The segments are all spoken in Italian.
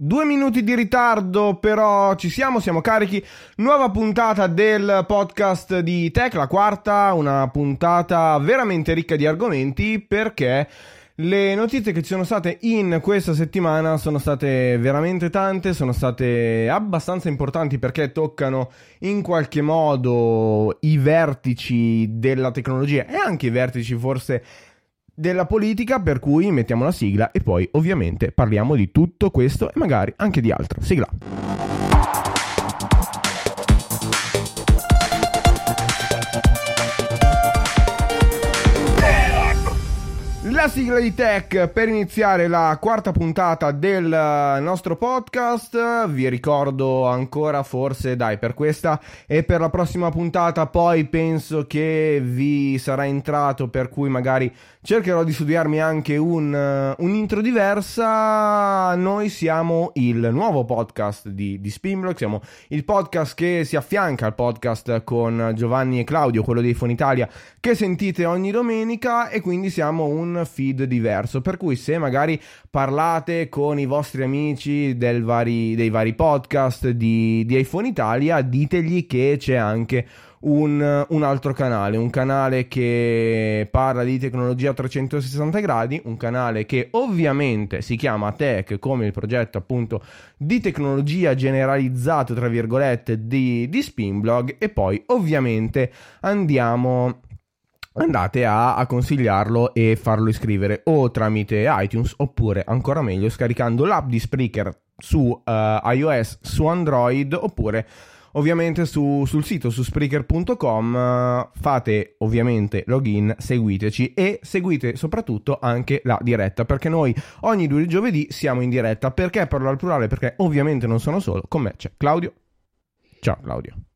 Due minuti di ritardo, però ci siamo, siamo carichi. Nuova puntata del podcast di Tech, la quarta, una puntata veramente ricca di argomenti perché le notizie che ci sono state in questa settimana sono state veramente tante, sono state abbastanza importanti perché toccano in qualche modo i vertici della tecnologia e anche i vertici forse della politica, per cui mettiamo la sigla e poi ovviamente parliamo di tutto questo e magari anche di altro. Sigla. La sigla di tech per iniziare la quarta puntata del nostro podcast. Vi ricordo ancora, forse, dai, per questa e per la prossima puntata. Poi penso che vi sarà entrato, per cui magari cercherò di studiarmi anche un, uh, un'intro diversa. Noi siamo il nuovo podcast di, di Spinblock, siamo il podcast che si affianca al podcast con Giovanni e Claudio, quello di Phone Italia, che sentite ogni domenica e quindi siamo un feed diverso. Per cui se magari parlate con i vostri amici vari, dei vari podcast di, di iPhone Italia, ditegli che c'è anche un, un, altro canale, un canale che parla di tecnologia a 360 gradi, un canale che ovviamente si chiama Tech come il progetto appunto di tecnologia generalizzato tra virgolette di, di Spinblog e poi ovviamente andiamo andate a, a, consigliarlo e farlo iscrivere o tramite iTunes oppure ancora meglio scaricando l'app di Spreaker su uh, iOS, su Android oppure ovviamente su, sul sito su Spreaker.com fate ovviamente login, seguiteci e seguite soprattutto anche la diretta perché noi ogni due giovedì siamo in diretta. Perché parlo al plurale? Perché ovviamente non sono solo con me c'è Claudio. Ciao Claudio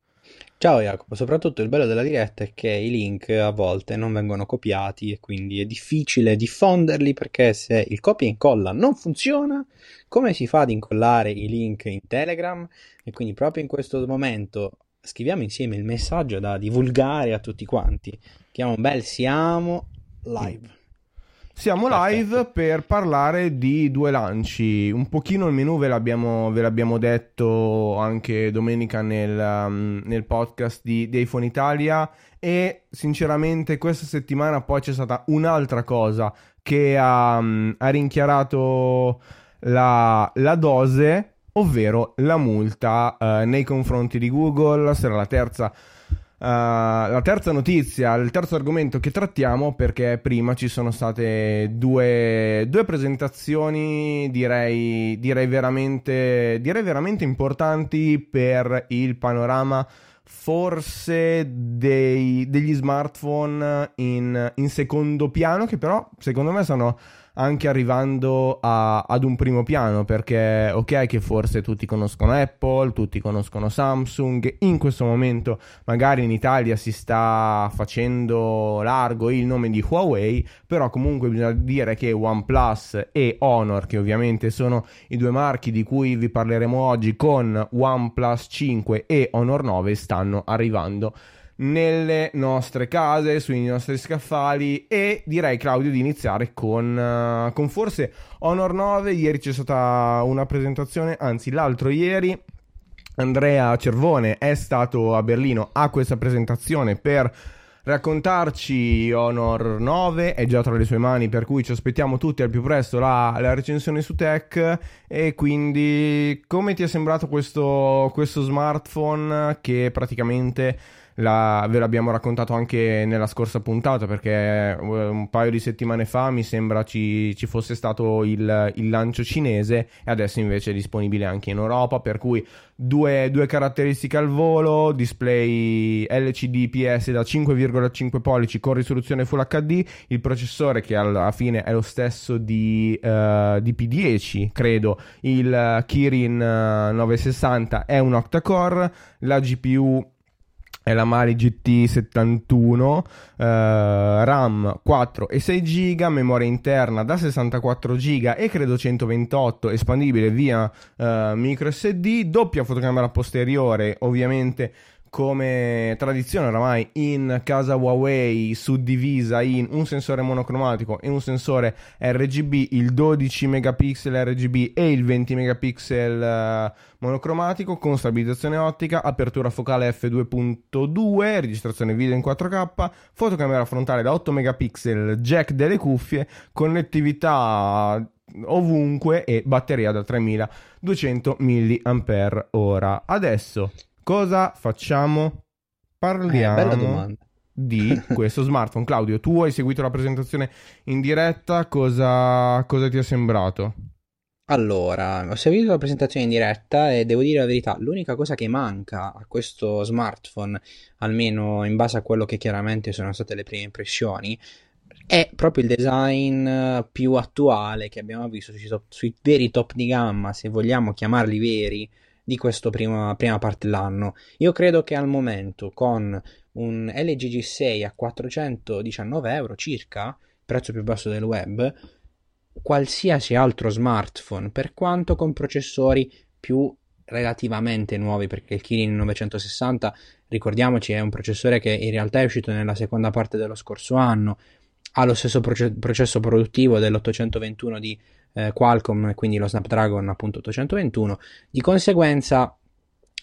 Ciao Jacopo, soprattutto il bello della diretta è che i link a volte non vengono copiati e quindi è difficile diffonderli perché se il copia e incolla non funziona, come si fa ad incollare i link in Telegram? E quindi proprio in questo momento scriviamo insieme il messaggio da divulgare a tutti quanti. Chiamo un bel siamo live. Siamo live per parlare di due lanci. Un pochino il menu ve l'abbiamo, ve l'abbiamo detto anche domenica nel, um, nel podcast di, di iPhone Italia. E sinceramente questa settimana poi c'è stata un'altra cosa che ha, um, ha rinchiarato la, la dose, ovvero la multa uh, nei confronti di Google. Sarà la terza la terza notizia, il terzo argomento che trattiamo, perché prima ci sono state due, due presentazioni, direi, direi, veramente, direi veramente importanti per il panorama forse dei, degli smartphone in, in secondo piano, che però secondo me sono anche arrivando a, ad un primo piano perché ok che forse tutti conoscono Apple, tutti conoscono Samsung, in questo momento magari in Italia si sta facendo largo il nome di Huawei, però comunque bisogna dire che OnePlus e Honor, che ovviamente sono i due marchi di cui vi parleremo oggi con OnePlus 5 e Honor 9 stanno arrivando nelle nostre case, sui nostri scaffali e direi Claudio di iniziare con, uh, con forse Honor 9. Ieri c'è stata una presentazione, anzi l'altro ieri. Andrea Cervone è stato a Berlino a questa presentazione per raccontarci Honor 9 è già tra le sue mani per cui ci aspettiamo tutti al più presto la, la recensione su tech. E quindi come ti è sembrato questo, questo smartphone che praticamente la, ve l'abbiamo raccontato anche nella scorsa puntata perché eh, un paio di settimane fa mi sembra ci, ci fosse stato il, il, lancio cinese e adesso invece è disponibile anche in Europa per cui due, due caratteristiche al volo display LCD IPS da 5,5 pollici con risoluzione Full HD il processore che alla fine è lo stesso di, uh, di P10 credo il Kirin 960 è un octa-core la GPU è la Mali GT71, eh, RAM 4 e 6 GB, memoria interna da 64 GB e credo 128, espandibile via eh, micro SD, doppia fotocamera posteriore, ovviamente come tradizione oramai in casa Huawei suddivisa in un sensore monocromatico e un sensore RGB, il 12 megapixel RGB e il 20 megapixel uh, monocromatico con stabilizzazione ottica, apertura focale f2.2, registrazione video in 4K, fotocamera frontale da 8 megapixel, jack delle cuffie, connettività ovunque e batteria da 3200 mAh. Adesso Cosa facciamo? Parliamo eh, di questo smartphone. Claudio, tu hai seguito la presentazione in diretta, cosa, cosa ti è sembrato? Allora, ho seguito la presentazione in diretta e devo dire la verità, l'unica cosa che manca a questo smartphone, almeno in base a quello che chiaramente sono state le prime impressioni, è proprio il design più attuale che abbiamo visto sui, sui veri top di gamma, se vogliamo chiamarli veri, di questa prima, prima parte dell'anno. Io credo che al momento con un LG G6 a 419 euro circa, prezzo più basso del web, qualsiasi altro smartphone, per quanto con processori più relativamente nuovi, perché il Kirin 960, ricordiamoci, è un processore che in realtà è uscito nella seconda parte dello scorso anno, ha lo stesso proce- processo produttivo dell'821 di eh, Qualcomm, quindi lo Snapdragon appunto 821. Di conseguenza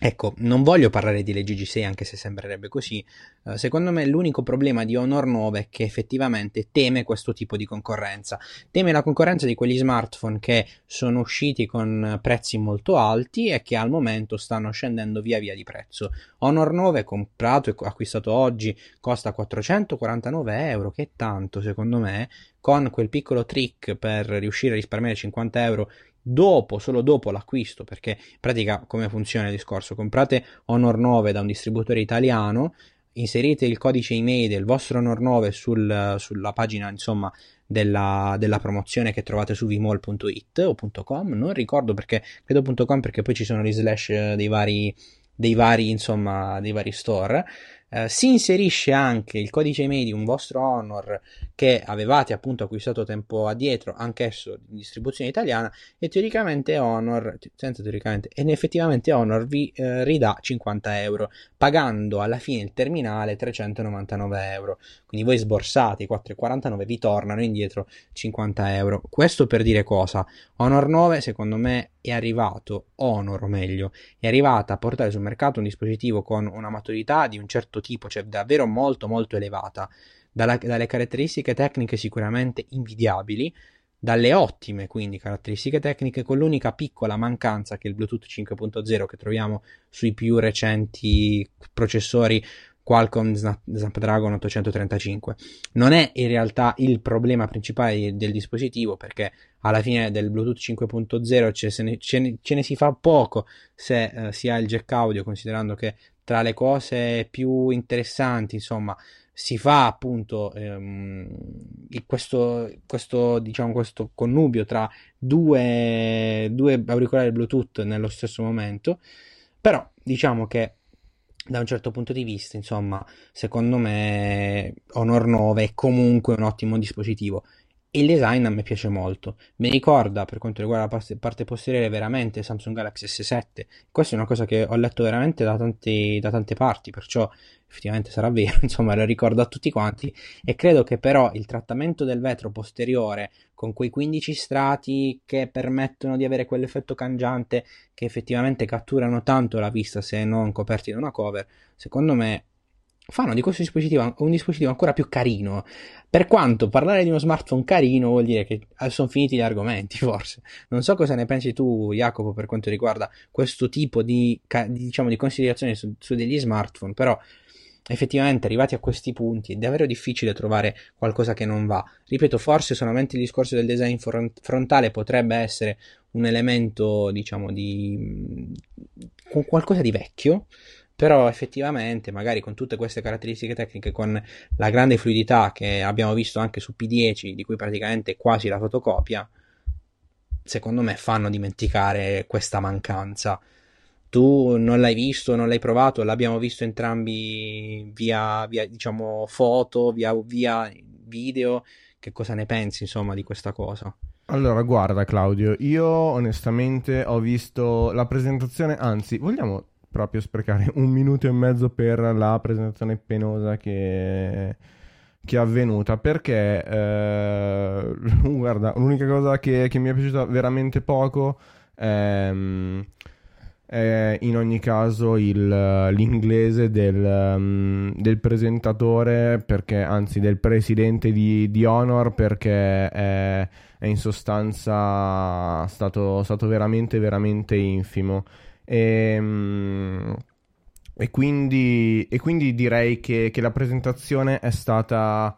Ecco, non voglio parlare di legge G6 anche se sembrerebbe così. Uh, secondo me l'unico problema di Honor 9 è che effettivamente teme questo tipo di concorrenza. Teme la concorrenza di quegli smartphone che sono usciti con prezzi molto alti e che al momento stanno scendendo via via di prezzo. Honor 9 comprato e acquistato oggi costa 449 euro, che è tanto secondo me, con quel piccolo trick per riuscire a risparmiare 50 euro dopo, solo dopo l'acquisto, perché in pratica come funziona il discorso? Comprate Honor 9 da un distributore italiano, inserite il codice email del vostro Honor 9 sul, sulla pagina insomma della, della, promozione che trovate su vmall.it o .com, non ricordo perché, credo .com perché poi ci sono gli slash dei vari, dei vari insomma, dei vari store eh, si inserisce anche il codice un vostro Honor che avevate appunto acquistato tempo addietro, anch'esso in distribuzione italiana, e teoricamente Honor, senza teoricamente, ed effettivamente Honor vi eh, ridà 50 euro, pagando alla fine il terminale 399 euro. Quindi voi sborsate i 4,49, vi tornano indietro 50 euro. Questo per dire cosa? Honor 9 secondo me è arrivato, Honor o meglio, è arrivata a portare sul mercato un dispositivo con una maturità di un certo tipo, cioè davvero molto molto elevata, dalla, dalle caratteristiche tecniche sicuramente invidiabili, dalle ottime quindi caratteristiche tecniche, con l'unica piccola mancanza che il Bluetooth 5.0 che troviamo sui più recenti processori Qualcomm Snapdragon 835. Non è in realtà il problema principale del dispositivo perché alla fine del Bluetooth 5.0 ce ne, ce ne, ce ne si fa poco se eh, si ha il jack audio considerando che tra le cose più interessanti insomma si fa appunto ehm, questo, questo, diciamo, questo connubio tra due, due auricolari Bluetooth nello stesso momento però diciamo che da un certo punto di vista, insomma, secondo me Honor 9 è comunque un ottimo dispositivo. Il design a me piace molto. Mi ricorda, per quanto riguarda la parte posteriore, veramente Samsung Galaxy S7. Questa è una cosa che ho letto veramente da, tanti, da tante parti, perciò effettivamente sarà vero, insomma, lo ricordo a tutti quanti. E credo che però il trattamento del vetro posteriore con quei 15 strati che permettono di avere quell'effetto cangiante che effettivamente catturano tanto la vista se non coperti da una cover, secondo me fanno di questo dispositivo un dispositivo ancora più carino. Per quanto parlare di uno smartphone carino vuol dire che sono finiti gli argomenti, forse. Non so cosa ne pensi tu, Jacopo, per quanto riguarda questo tipo di, diciamo, di considerazioni su, su degli smartphone, però effettivamente arrivati a questi punti è davvero difficile trovare qualcosa che non va. Ripeto, forse solamente il discorso del design frontale potrebbe essere un elemento, diciamo, di qualcosa di vecchio, però effettivamente magari con tutte queste caratteristiche tecniche con la grande fluidità che abbiamo visto anche su P10 di cui praticamente è quasi la fotocopia secondo me fanno dimenticare questa mancanza tu non l'hai visto, non l'hai provato, l'abbiamo visto entrambi via, via diciamo foto, via, via video che cosa ne pensi insomma di questa cosa? Allora, guarda Claudio, io onestamente ho visto la presentazione, anzi, vogliamo proprio sprecare un minuto e mezzo per la presentazione penosa che, che è avvenuta perché eh, guarda l'unica cosa che, che, mi è piaciuta veramente poco è, è in ogni caso il, l'inglese del, um, del, presentatore perché anzi del presidente di, di Honor perché è, è in sostanza stato, stato veramente veramente infimo e, ehm, e, quindi, e quindi, direi che, che, la presentazione è stata,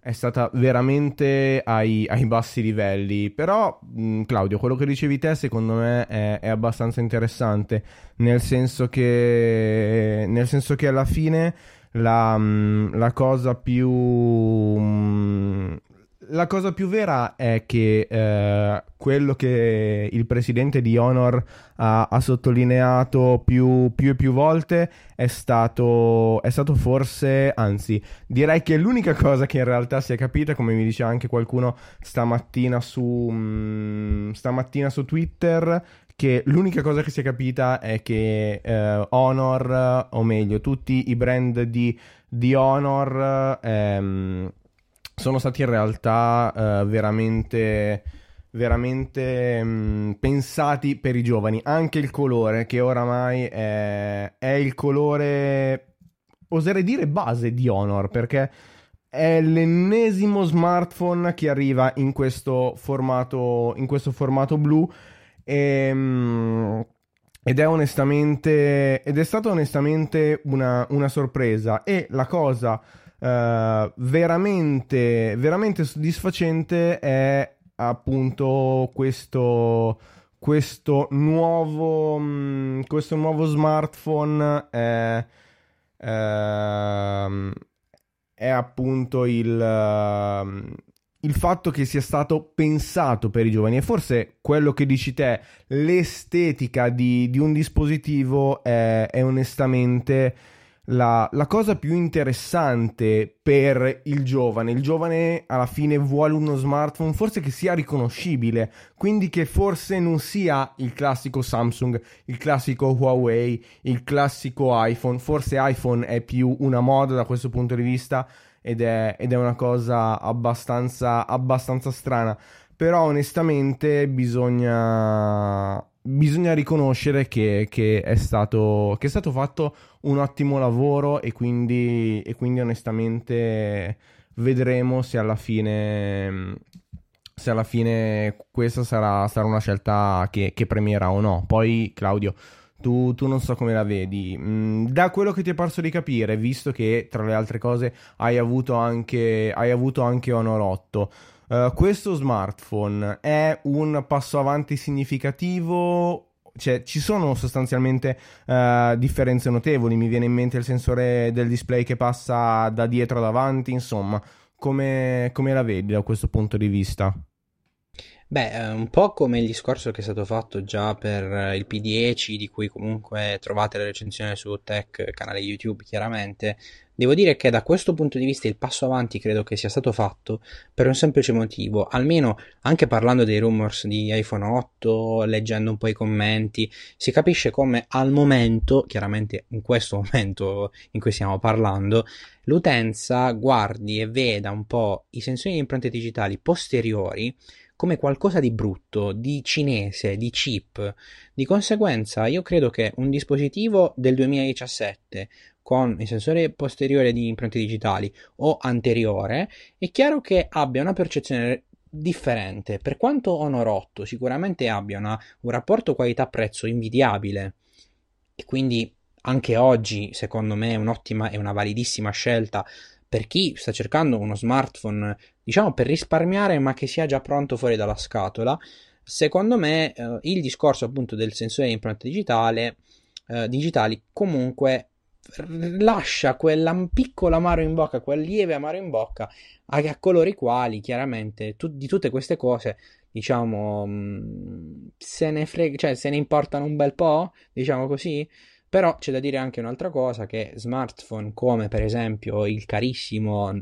è stata veramente ai, ai, bassi livelli. Però, mh, Claudio, quello che dicevi te secondo me è, è abbastanza interessante, nel senso che, nel senso che alla fine la, la cosa più... Mh, la cosa più vera è che eh, quello che il presidente di Honor ha, ha sottolineato più, più, e più volte è stato, è stato forse, anzi, direi che l'unica cosa che in realtà si è capita, come mi diceva anche qualcuno stamattina su, mh, mm, stamattina su Twitter, che l'unica cosa che si è capita è che eh, Honor, o meglio, tutti i brand di, di Honor... Ehm, sono stati in realtà uh, veramente veramente mh, mm, pensati per i giovani. Anche il colore, che oramai è, è, il colore, oserei dire base di Honor, perché è l'ennesimo smartphone che arriva in questo formato, in questo formato blu. E, mh, mm, ed è onestamente, ed è stata onestamente una, una sorpresa. E la cosa uh, veramente, veramente soddisfacente è appunto questo, questo, nuovo, mh, mm, questo nuovo smartphone. È, uh, è appunto il, uh, il fatto che sia stato pensato per i giovani e forse quello che dici te, l'estetica di, di un dispositivo è, è onestamente la, la, cosa più interessante per il giovane. Il giovane alla fine vuole uno smartphone forse che sia riconoscibile, quindi che forse non sia il classico Samsung, il classico Huawei, il classico iPhone. Forse iPhone è più una moda da questo punto di vista ed è, ed è una cosa abbastanza, abbastanza strana. Però onestamente bisogna bisogna riconoscere che, che, è stato, che, è stato, fatto un ottimo lavoro e quindi, e quindi onestamente vedremo se alla fine se alla fine questa sarà, sarà una scelta che, che, premierà o no. Poi, Claudio, tu, tu, non so come la vedi. Mm, da quello che ti è parso di capire, visto che tra le altre cose hai avuto anche, hai avuto anche Honor 8, Uh, questo smartphone è un passo avanti significativo cioè, ci sono sostanzialmente uh, differenze notevoli. Mi viene in mente il sensore del display che passa da dietro ad avanti. Insomma, come, come la vedi da questo punto di vista? Beh, un po' come il discorso che è stato fatto già per il P10, di cui comunque trovate la recensione su Tech, canale YouTube, chiaramente. Devo dire che da questo punto di vista il passo avanti credo che sia stato fatto per un semplice motivo, almeno anche parlando dei rumors di iPhone 8, leggendo un po' i commenti, si capisce come al momento, chiaramente in questo momento in cui stiamo parlando, l'utenza guardi e veda un po' i sensori di impronte digitali posteriori come qualcosa di brutto, di cinese, di cheap. Di conseguenza, io credo che un dispositivo del 2017 con il sensore posteriore di impronte digitali o anteriore, è chiaro che abbia una percezione differente. Per quanto Honor 8 sicuramente abbia una, un rapporto qualità-prezzo invidiabile e quindi anche oggi secondo me è un'ottima e una validissima scelta per chi sta cercando uno smartphone, diciamo per risparmiare, ma che sia già pronto fuori dalla scatola, secondo me eh, il discorso appunto del sensore di impronta digitale, eh, digitali comunque lascia quel piccolo amaro in bocca, quel lieve amaro in bocca a, a coloro i quali chiaramente tu, di tutte queste cose diciamo mm, se ne frega, cioè se ne importano un bel po', diciamo così, però c'è da dire anche un'altra cosa, che smartphone come per esempio il carissimo,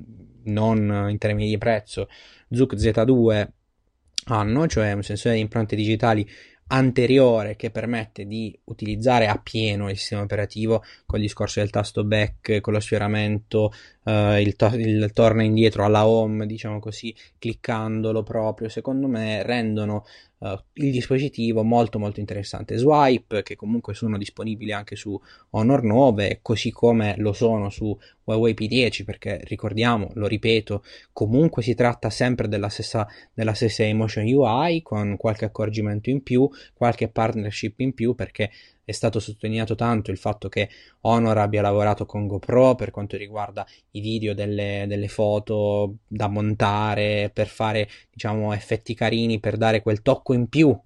non in termini di prezzo, Zook Z2 hanno, cioè un sensore di impronte digitali anteriore che permette di utilizzare a pieno il sistema operativo con il discorso del tasto back, con lo sfioramento, eh, il, to- il torna indietro alla home, diciamo così, cliccandolo proprio, secondo me rendono uh, il dispositivo molto molto interessante. Swipe, che comunque sono disponibili anche su Honor 9, così come lo sono su Huawei P10, perché ricordiamo, lo ripeto, comunque si tratta sempre della stessa, della stessa Emotion UI, con qualche accorgimento in più, qualche partnership in più, perché è stato sottolineato tanto il fatto che Honor abbia lavorato con GoPro per quanto riguarda i video delle, delle foto da montare per fare diciamo effetti carini per dare quel tocco in più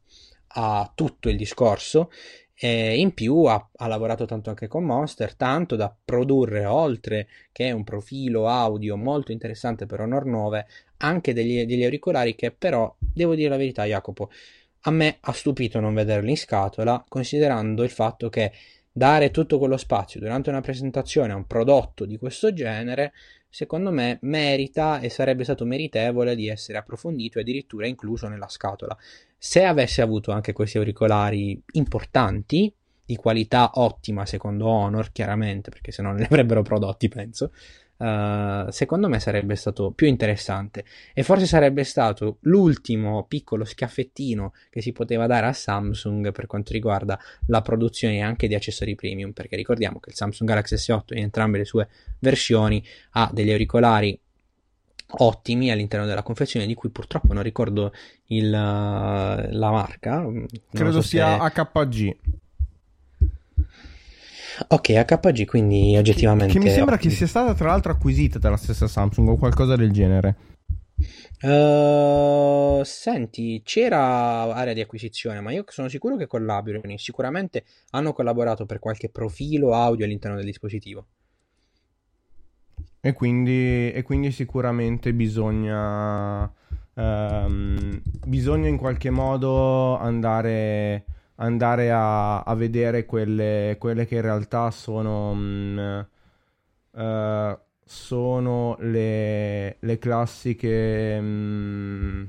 a tutto il discorso. E in più ha, ha, lavorato tanto anche con Monster, tanto da produrre oltre che un profilo audio molto interessante per Honor 9, anche degli, degli auricolari che però, devo dire la verità Jacopo, a me ha stupito non vederli in scatola, considerando il fatto che dare tutto quello spazio durante una presentazione a un prodotto di questo genere, secondo me merita e sarebbe stato meritevole di essere approfondito e addirittura incluso nella scatola. Se avesse avuto anche questi auricolari importanti, di qualità ottima secondo Honor, chiaramente, perché se no non li avrebbero prodotti, penso, Uh, secondo me sarebbe stato più interessante. E forse sarebbe stato l'ultimo piccolo schiaffettino che si poteva dare a Samsung per quanto riguarda la produzione anche di accessori premium perché ricordiamo che il Samsung Galaxy S8 in entrambe le sue versioni ha degli auricolari ottimi all'interno della confezione di cui purtroppo non ricordo il, la marca. Credo so sia se... HPG Ok, HPG quindi oggettivamente... Che mi sembra che sia stata tra l'altro acquisita dalla stessa Samsung o qualcosa del genere. Uh, senti, c'era area di acquisizione, ma io sono sicuro che collabino. Sicuramente hanno collaborato per qualche profilo audio all'interno del dispositivo. E quindi, e quindi sicuramente bisogna, um, bisogna in qualche modo andare andare a, a vedere quelle, quelle, che in realtà sono, mh, mm, uh, sono le, le classiche mh, mm,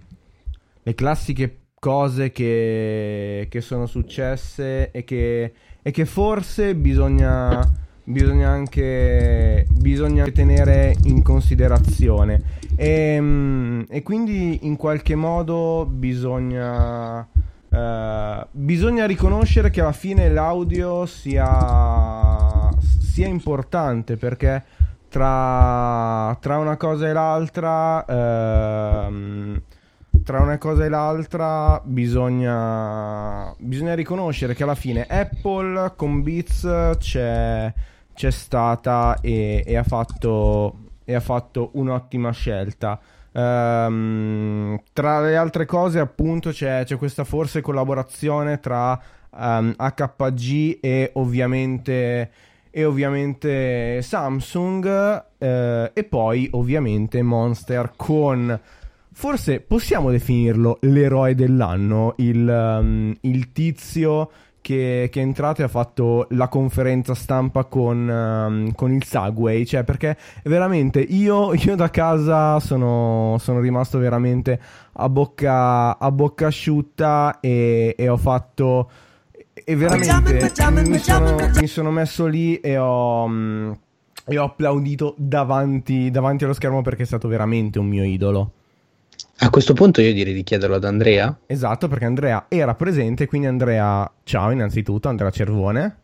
le classiche cose che, che sono successe e che, e che forse bisogna, bisogna, anche, bisogna tenere in considerazione. E, mh, mm, e quindi in qualche modo bisogna Uh, bisogna riconoscere che alla fine l'audio sia, sia importante perché tra, tra, una cosa e l'altra, uh, tra una cosa e l'altra bisogna, bisogna riconoscere che alla fine Apple con Beats c'è, c'è stata e, e, ha fatto, e ha fatto un'ottima scelta. Um, tra le altre cose, appunto, c'è, c'è questa forse collaborazione tra um, ehm, HPG e ovviamente, e ovviamente Samsung eh, e poi ovviamente Monster con forse possiamo definirlo l'eroe dell'anno, il, um, il tizio che, che, è entrato e ha fatto la conferenza stampa con, um, con il Segway, cioè perché veramente io, io da casa sono, sono, rimasto veramente a bocca, a bocca asciutta e, e ho fatto... E veramente mi sono, mi sono messo lì e ho... Um, e ho applaudito davanti, davanti allo schermo perché è stato veramente un mio idolo. A questo punto io direi di chiederlo ad Andrea. Esatto, perché Andrea era presente, quindi Andrea, ciao innanzitutto, Andrea Cervone.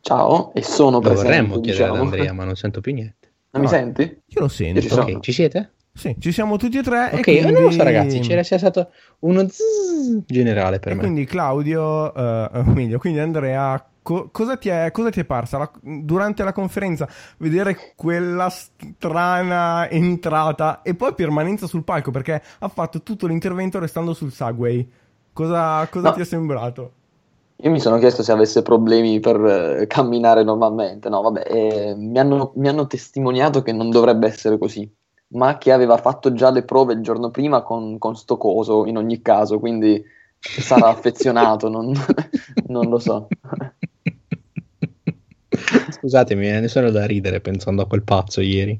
Ciao, e sono presente. Lo vorremmo chiedere diciamo. ad Andrea, ma non sento più niente. Non no, mi senti? Io lo sento. Io ci, ok, ci siete? Sì, ci siamo tutti e tre. Ok, e quindi... non lo so ragazzi, c'era sia stato uno zzz generale per e me. quindi Claudio, uh, meglio, quindi Andrea Co- cosa, ti è, cosa, ti è, parsa la, durante la conferenza? Vedere quella strana entrata e poi permanenza sul palco perché ha fatto tutto l'intervento restando sul Segway. Cosa, cosa no. ti è sembrato? Io mi sono chiesto se avesse problemi per eh, camminare normalmente. No, vabbè, eh, mi, hanno, mi hanno testimoniato che non dovrebbe essere così ma che aveva fatto già le prove il giorno prima con, con sto coso in ogni caso, quindi sarà affezionato, non, non, lo so. Scusatemi, eh, ne sono da ridere pensando a quel pazzo ieri.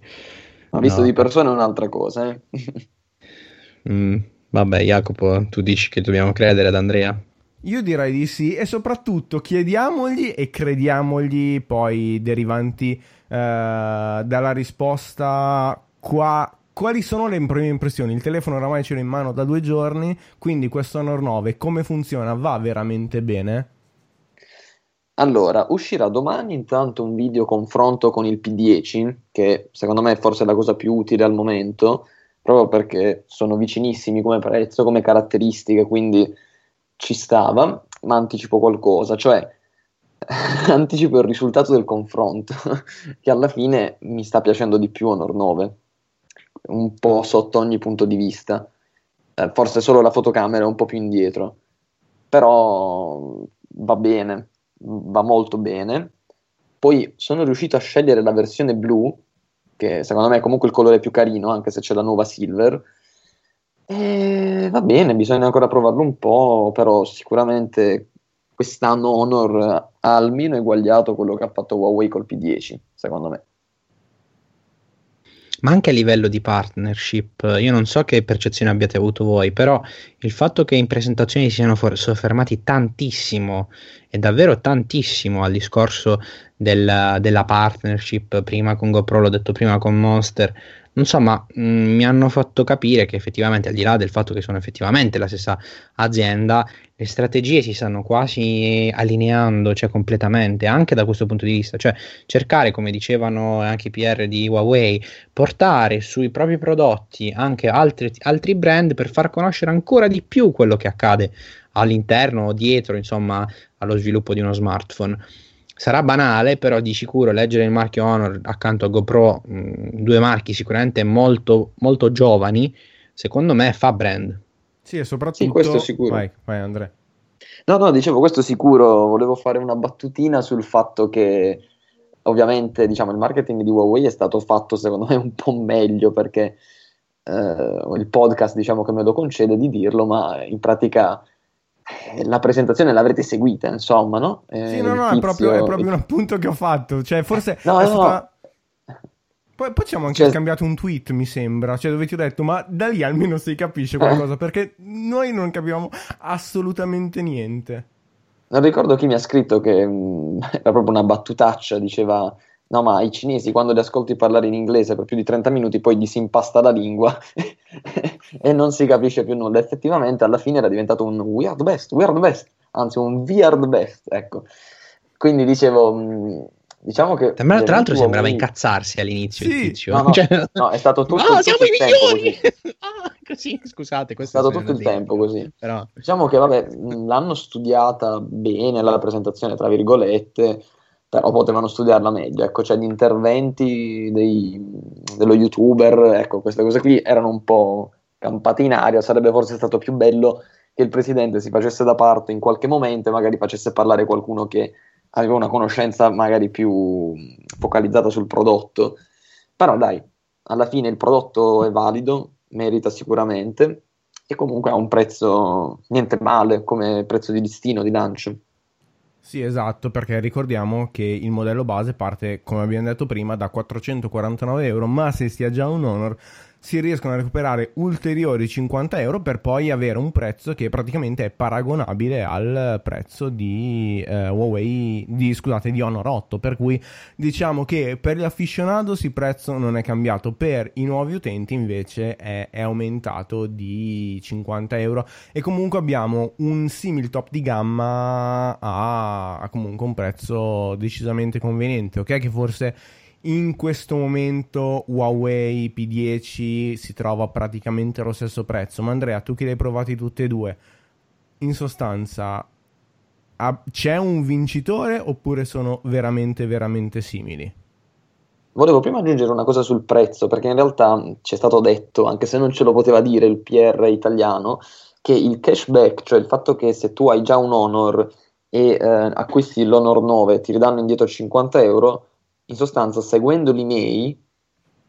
Ma visto no. di persona è un'altra cosa, eh. mm, vabbè, Jacopo, tu dici che dobbiamo credere ad Andrea? Io direi di sì e soprattutto chiediamogli e crediamogli poi derivanti eh, dalla risposta qua quali sono le prime impressioni? Il telefono oramai ce l'ho in mano da due giorni, quindi questo Honor 9 come funziona? Va veramente bene? Allora, uscirà domani intanto un video confronto con il P10, che secondo me è forse la cosa più utile al momento, proprio perché sono vicinissimi come prezzo, come caratteristiche, quindi ci stava, ma anticipo qualcosa, cioè anticipo il risultato del confronto, che alla fine mi sta piacendo di più Honor 9, un po' sotto ogni punto di vista, eh, forse solo la fotocamera è un po' più indietro, però va bene va molto bene. Poi sono riuscito a scegliere la versione blu, che secondo me è comunque il colore più carino, anche se c'è la nuova silver. E va bene, bisogna ancora provarlo un po', però sicuramente quest'anno Honor ha almeno eguagliato quello che ha fatto Huawei col P10, secondo me ma anche a livello di partnership, io non so che percezione abbiate avuto voi, però il fatto che in presentazione si siano for- soffermati tantissimo e davvero tantissimo al discorso del, della partnership, prima con GoPro, l'ho detto prima con Monster, non so, ma mh, mm, mi hanno fatto capire che effettivamente, al di là del fatto che sono effettivamente la stessa azienda, le strategie si stanno quasi allineando, cioè completamente, anche da questo punto di vista, cioè cercare, come dicevano anche i PR di Huawei, portare sui propri prodotti anche altri, altri brand per far conoscere ancora di più quello che accade all'interno o dietro, insomma, allo sviluppo di uno smartphone. Sarà banale, però di sicuro leggere il marchio Honor accanto a GoPro, mh, due marchi sicuramente molto, molto giovani, secondo me fa brand. Sì, e soprattutto... Sì, questo sicuro. Vai, vai Andrea. No, no, dicevo questo sicuro, volevo fare una battutina sul fatto che ovviamente diciamo, il marketing di Huawei è stato fatto secondo me un po' meglio perché eh, il podcast diciamo che me lo concede di dirlo, ma in pratica eh, la presentazione l'avrete seguita, insomma, no? Eh, sì, no, no, tizio... è, proprio, è, proprio, un appunto che ho fatto. Cioè, forse no, no, stata... Poi, poi ci abbiamo anche cioè... scambiato un tweet, mi sembra, cioè dove ti ho detto, ma da lì almeno si capisce qualcosa, perché noi non capivamo assolutamente niente. Non ricordo chi mi ha scritto che mh, mm, era proprio una battutaccia, diceva No, ma i cinesi quando li ascolti parlare in inglese per più di 30 minuti poi gli si impasta la lingua e non si capisce più nulla. Effettivamente alla fine era diventato un we are the best, we are the best, anzi un we are the best, ecco. Quindi dicevo, mm, diciamo che... Tra, tra l'altro sembrava mi... incazzarsi all'inizio sì. No, no, cioè... no, è stato tutto, no, tutto il tempo così. ah, così. Scusate, è stato tutto il tempo così. Però... Diciamo che vabbè, l'hanno studiata bene la presentazione, tra virgolette, però potevano studiarla meglio, ecco, cioè gli interventi dei, dello youtuber, ecco, queste cose qui erano un po' campate in aria, sarebbe forse stato più bello che il presidente si facesse da parte in qualche momento e magari facesse parlare qualcuno che aveva una conoscenza magari più focalizzata sul prodotto, però dai, alla fine il prodotto è valido, merita sicuramente e comunque ha un prezzo niente male come prezzo di listino, di lancio. Sì, esatto, perché ricordiamo che il modello base parte, come abbiamo detto prima, da 449 euro, ma se si ha già un Honor si riescono a recuperare ulteriori 50 euro per poi avere un prezzo che praticamente è paragonabile al prezzo di eh, Huawei, di, scusate, di Honor 8, per cui diciamo che per gli aficionados il prezzo non è cambiato, per i nuovi utenti invece è, è aumentato di 50 euro e comunque abbiamo un simil top di gamma a, a comunque un prezzo decisamente conveniente, ok? Che forse in questo momento Huawei P10 si trova praticamente allo stesso prezzo. Ma Andrea, tu che li hai provati tutti e due, in sostanza c'è un vincitore oppure sono veramente veramente simili? Volevo prima aggiungere una cosa sul prezzo, perché in realtà ci è stato detto, anche se non ce lo poteva dire il PR italiano, che il cashback, cioè il fatto che se tu hai già un Honor e eh, acquisti l'Honor 9 ti ridanno indietro 50 euro, in sostanza seguendo l'email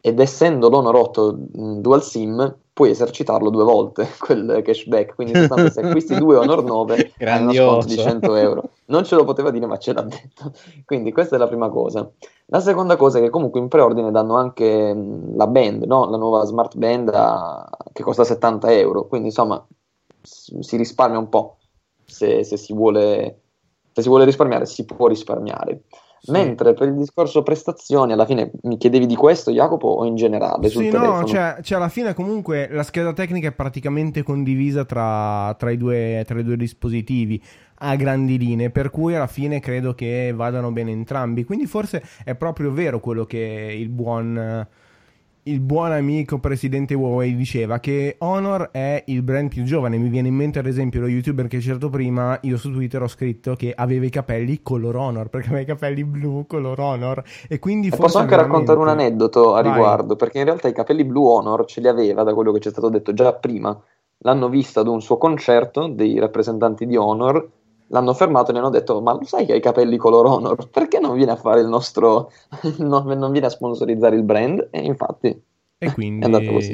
ed essendo l'Honor 8 dual sim puoi esercitarlo due volte quel cashback. Quindi in sostanza se acquisti due Honor 9 hai uno sconto di 100 euro. Non ce lo poteva dire ma ce l'ha detto. Quindi questa è la prima cosa. La seconda cosa è che comunque in preordine danno anche la band no? la nuova smart band a... che costa 70 euro. Quindi insomma si risparmia un po' se, se, si vuole, se si vuole risparmiare si può risparmiare. Sì. Mentre per il discorso prestazioni, alla fine mi chiedevi di questo, Jacopo, o in generale? Sul sì, telefono? no, cioè, cioè, alla fine comunque la scheda tecnica è praticamente condivisa tra, tra, i, due, tra i due dispositivi a grandi linee, per cui alla fine credo che vadano bene entrambi. Quindi forse è proprio vero quello che il buon il buon amico presidente Huawei diceva che Honor è il brand più giovane. Mi viene in mente ad esempio lo youtuber che citato prima, io su Twitter ho scritto che aveva i capelli color Honor, perché aveva i capelli blu color Honor e quindi e Posso anche veramente... raccontare un aneddoto a Vai. riguardo, perché in realtà i capelli blu Honor ce li aveva da quello che ci è stato detto già prima. L'hanno visto ad un suo concerto dei rappresentanti di Honor l'hanno fermato e gli hanno detto ma lo sai che hai i capelli color honor? Perché non viene a fare il nostro non, non, viene a sponsorizzare il brand? E infatti e quindi è andato così.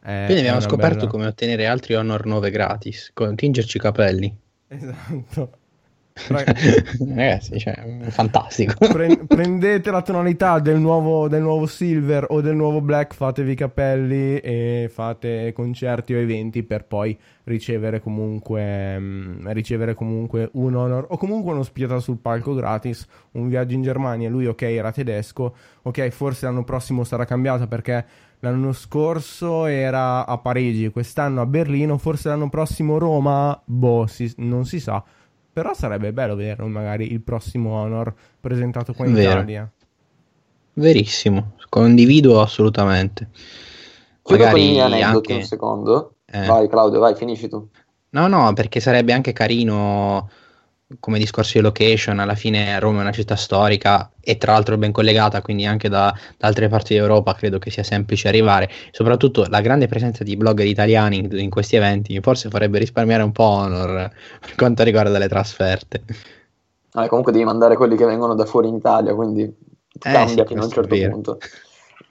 È, quindi abbiamo scoperto bella... come ottenere altri honor 9 gratis con tingerci i capelli. Esatto Ragazzi, cioè, fantastico. Pre- prendete la tonalità del nuovo, del nuovo, silver o del nuovo black, fatevi i capelli e fate concerti o eventi per poi ricevere comunque, mh, mm, ricevere comunque un honor o comunque uno spiata sul palco gratis, un viaggio in Germania. Lui, ok, era tedesco, ok, forse l'anno prossimo sarà cambiato perché l'anno scorso era a Parigi, quest'anno a Berlino, forse l'anno prossimo Roma, boh, si, non si sa però sarebbe bello vedere magari il prossimo Honor presentato qua in Vero. Italia. Verissimo, condivido assolutamente. Chiudo magari con gli aneddoti anche... un secondo. Eh. Vai Claudio, vai, finisci tu. No, no, perché sarebbe anche carino come discorso di location, alla fine Roma è una città storica e tra l'altro ben collegata, quindi anche da, da altre parti d'Europa credo che sia semplice arrivare. Soprattutto la grande presenza di blogger italiani in, in questi eventi forse farebbe risparmiare un po' Honor per quanto riguarda le trasferte. Ah, comunque devi mandare quelli che vengono da fuori in Italia, quindi eh, cambia sì, fino a un certo punto.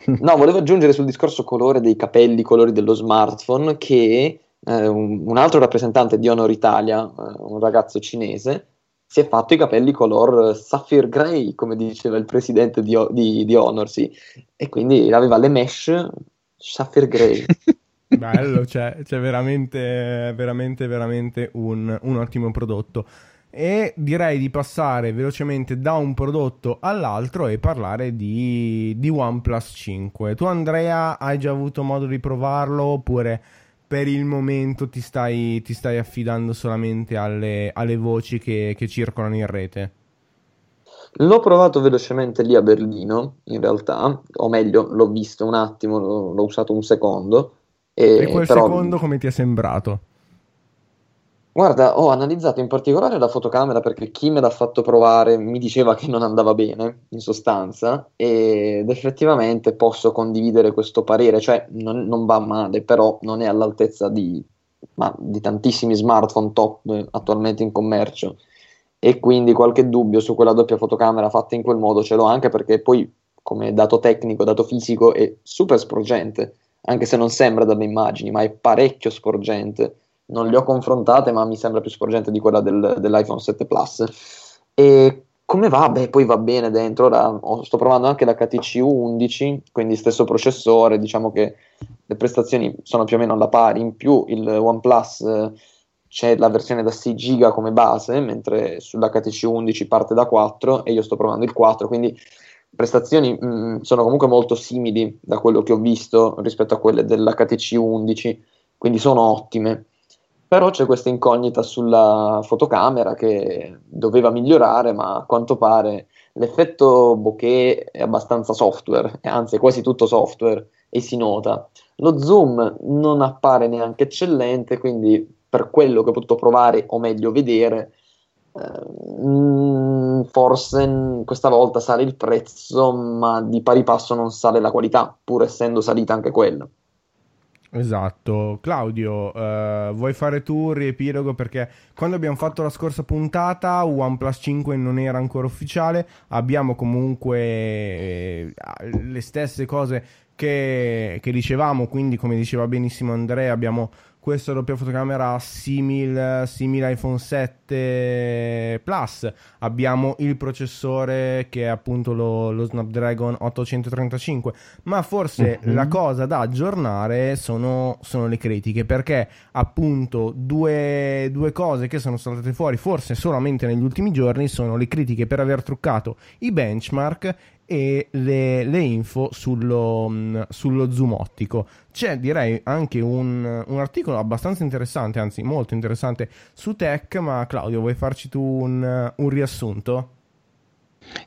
No, volevo aggiungere sul discorso colore dei capelli, colori dello smartphone, che eh, un, un, altro rappresentante di Honor Italia, eh, un ragazzo cinese, si è fatto i capelli color sapphire gray, come diceva il presidente di, di, di Honor, sì. E quindi aveva le mesh sapphire gray. Bello, c'è, c'è veramente, veramente, veramente un, un ottimo prodotto e direi di passare velocemente da un prodotto all'altro e parlare di, di OnePlus 5. Tu Andrea hai già avuto modo di provarlo oppure per il momento ti stai, ti stai affidando solamente alle, alle voci che, che, circolano in rete? L'ho provato velocemente lì a Berlino, in realtà, o meglio, l'ho visto un attimo, l'ho, usato un secondo. E, e quel però... secondo come ti è sembrato? Guarda, ho analizzato in particolare la fotocamera perché chi me l'ha fatto provare mi diceva che non andava bene, in sostanza, ed effettivamente posso condividere questo parere, cioè non, non va male, però non è all'altezza di, ma, di tantissimi smartphone top attualmente in commercio. E quindi qualche dubbio su quella doppia fotocamera fatta in quel modo ce l'ho anche perché poi come dato tecnico, dato fisico è super sporgente, anche se non sembra dalle immagini, ma è parecchio sporgente non le ho confrontate, ma mi sembra più sporgente di quella del, dell'iPhone 7 Plus. E come va? Beh, poi va bene dentro. Ora sto provando anche la KTC 11, quindi stesso processore. Diciamo che le prestazioni sono più o meno alla pari. In più, il OnePlus eh, c'è la versione da 6 GB come base, mentre sulla KTC 11 parte da 4 e io sto provando il 4. Quindi prestazioni mh, mm, sono comunque molto simili da quello che ho visto rispetto a quelle della KTC 11, quindi sono ottime però c'è questa incognita sulla fotocamera che doveva migliorare, ma a quanto pare l'effetto bokeh è abbastanza software, anzi è quasi tutto software e si nota. Lo zoom non appare neanche eccellente, quindi per quello che ho potuto provare, o meglio vedere, eh, forse questa volta sale il prezzo, ma di pari passo non sale la qualità, pur essendo salita anche quella. Esatto, Claudio, uh, vuoi fare tu un riepilogo? Perché quando abbiamo fatto la scorsa puntata OnePlus 5 non era ancora ufficiale, abbiamo comunque eh, le stesse cose che, che, dicevamo, quindi come diceva benissimo Andrea abbiamo questa doppia fotocamera simile, simile iPhone 7 Plus. Abbiamo il processore che è appunto lo, lo Snapdragon 835. Ma forse mm-hmm. la cosa da aggiornare sono, sono, le critiche perché appunto due, due cose che sono saltate fuori forse solamente negli ultimi giorni sono le critiche per aver truccato i benchmark e le, le info sullo, mm, sullo, zoom ottico. C'è direi anche un, un, articolo abbastanza interessante, anzi molto interessante su tech, ma Claudio vuoi farci tu un, un riassunto?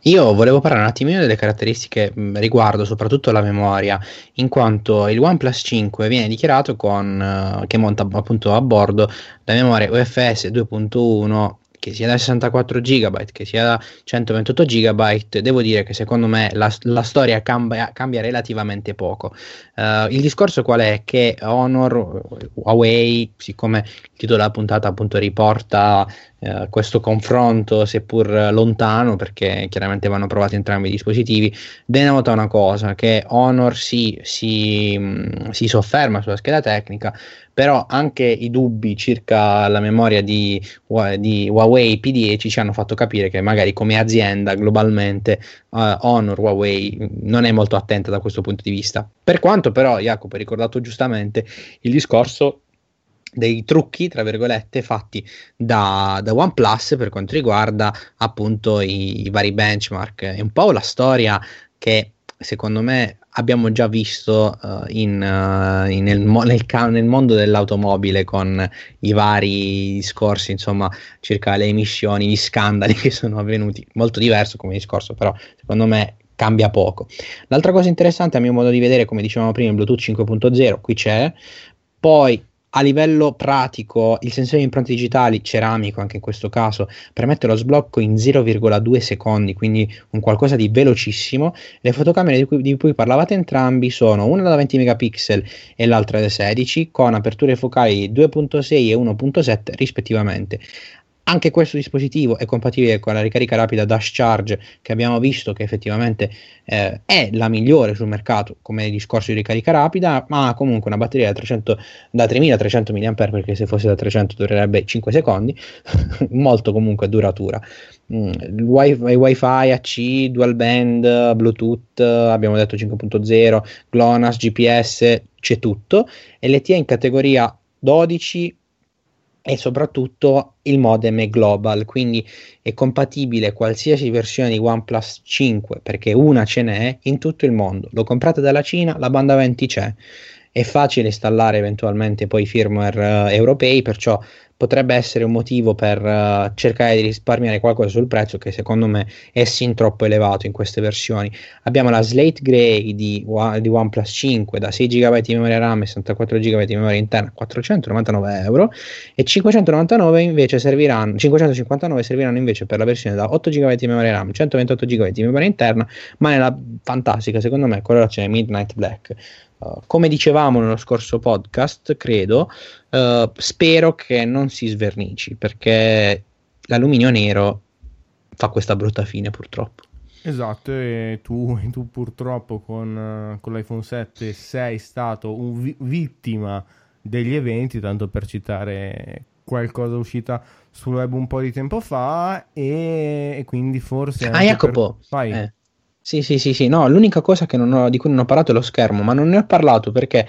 Io volevo parlare un attimino delle caratteristiche mm, riguardo soprattutto la memoria, in quanto il OnePlus 5 viene dichiarato con, uh, che monta appunto a bordo la memoria UFS 2.1 che sia da 64 GB che sia da 128 GB, devo dire che secondo me la, la storia cambia, cambia, relativamente poco. Uh, il discorso qual è? Che Honor, Huawei, siccome il titolo della puntata appunto riporta uh, questo confronto, seppur lontano, perché chiaramente vanno provati entrambi i dispositivi, denota una cosa, che Honor si, si, mh, si sofferma sulla scheda tecnica, però anche i dubbi circa la memoria di, di, Huawei P10 ci hanno fatto capire che magari come azienda globalmente uh, Honor Huawei non è molto attenta da questo punto di vista. Per quanto però Jacopo ha ricordato giustamente il discorso dei trucchi, tra virgolette, fatti da, da OnePlus per quanto riguarda appunto i, i vari benchmark. È un po' la storia che secondo me abbiamo già visto uh, in, uh, in nel, nel, nel, mondo dell'automobile con i vari discorsi insomma circa le emissioni, gli scandali che sono avvenuti, molto diverso come discorso però secondo me cambia poco. L'altra cosa interessante a mio modo di vedere come dicevamo prima il Bluetooth 5.0 qui c'è, poi a livello pratico, il sensore di impronte digitali, ceramico anche in questo caso, permette lo sblocco in 0,2 secondi, quindi un qualcosa di velocissimo. Le fotocamere di cui, di cui parlavate entrambi sono una da 20 megapixel e l'altra da 16, con aperture focali 2.6 e 1.7 rispettivamente. Anche questo dispositivo è compatibile con la ricarica rapida Dash Charge che abbiamo visto che effettivamente eh, è la migliore sul mercato come discorso di ricarica rapida, ma ha comunque una batteria da, 300, da 3300 mAh perché se fosse da 300 durerebbe 5 secondi, molto comunque duratura. Mm, wifi, wifi AC, dual band, Bluetooth, abbiamo detto 5.0, GLONASS, GPS, c'è tutto. LTE in categoria 12 e soprattutto il modem è global, quindi è compatibile qualsiasi versione di OnePlus 5 perché una ce n'è in tutto il mondo. Lo comprate dalla Cina, la banda 20 c'è. È facile installare eventualmente poi firmware uh, europei, perciò potrebbe essere un motivo per uh, cercare di risparmiare qualcosa sul prezzo che secondo me è sin troppo elevato in queste versioni. Abbiamo la Slate Grey di, di OnePlus 5 da 6 GB di memoria RAM e 64 GB di memoria interna, 499 euro e 599 invece serviranno, 559 serviranno invece per la versione da 8 GB di memoria RAM, 128 GB di memoria interna, ma nella fantastica secondo me colorazione Midnight Black. Uh, come dicevamo nello scorso podcast, credo, uh, spero che non si svernici perché l'alluminio nero fa questa brutta fine purtroppo. Esatto, e tu, tu purtroppo con, con, l'iPhone 7 sei stato un vi- vittima degli eventi, tanto per citare qualcosa uscita sul web un po' di tempo fa e, e quindi forse... Ah, Jacopo! Per... Vai. Eh. Sì, sì, sì, sì, no, l'unica cosa ho, di cui non ho parlato è lo schermo, ma non ne ho parlato perché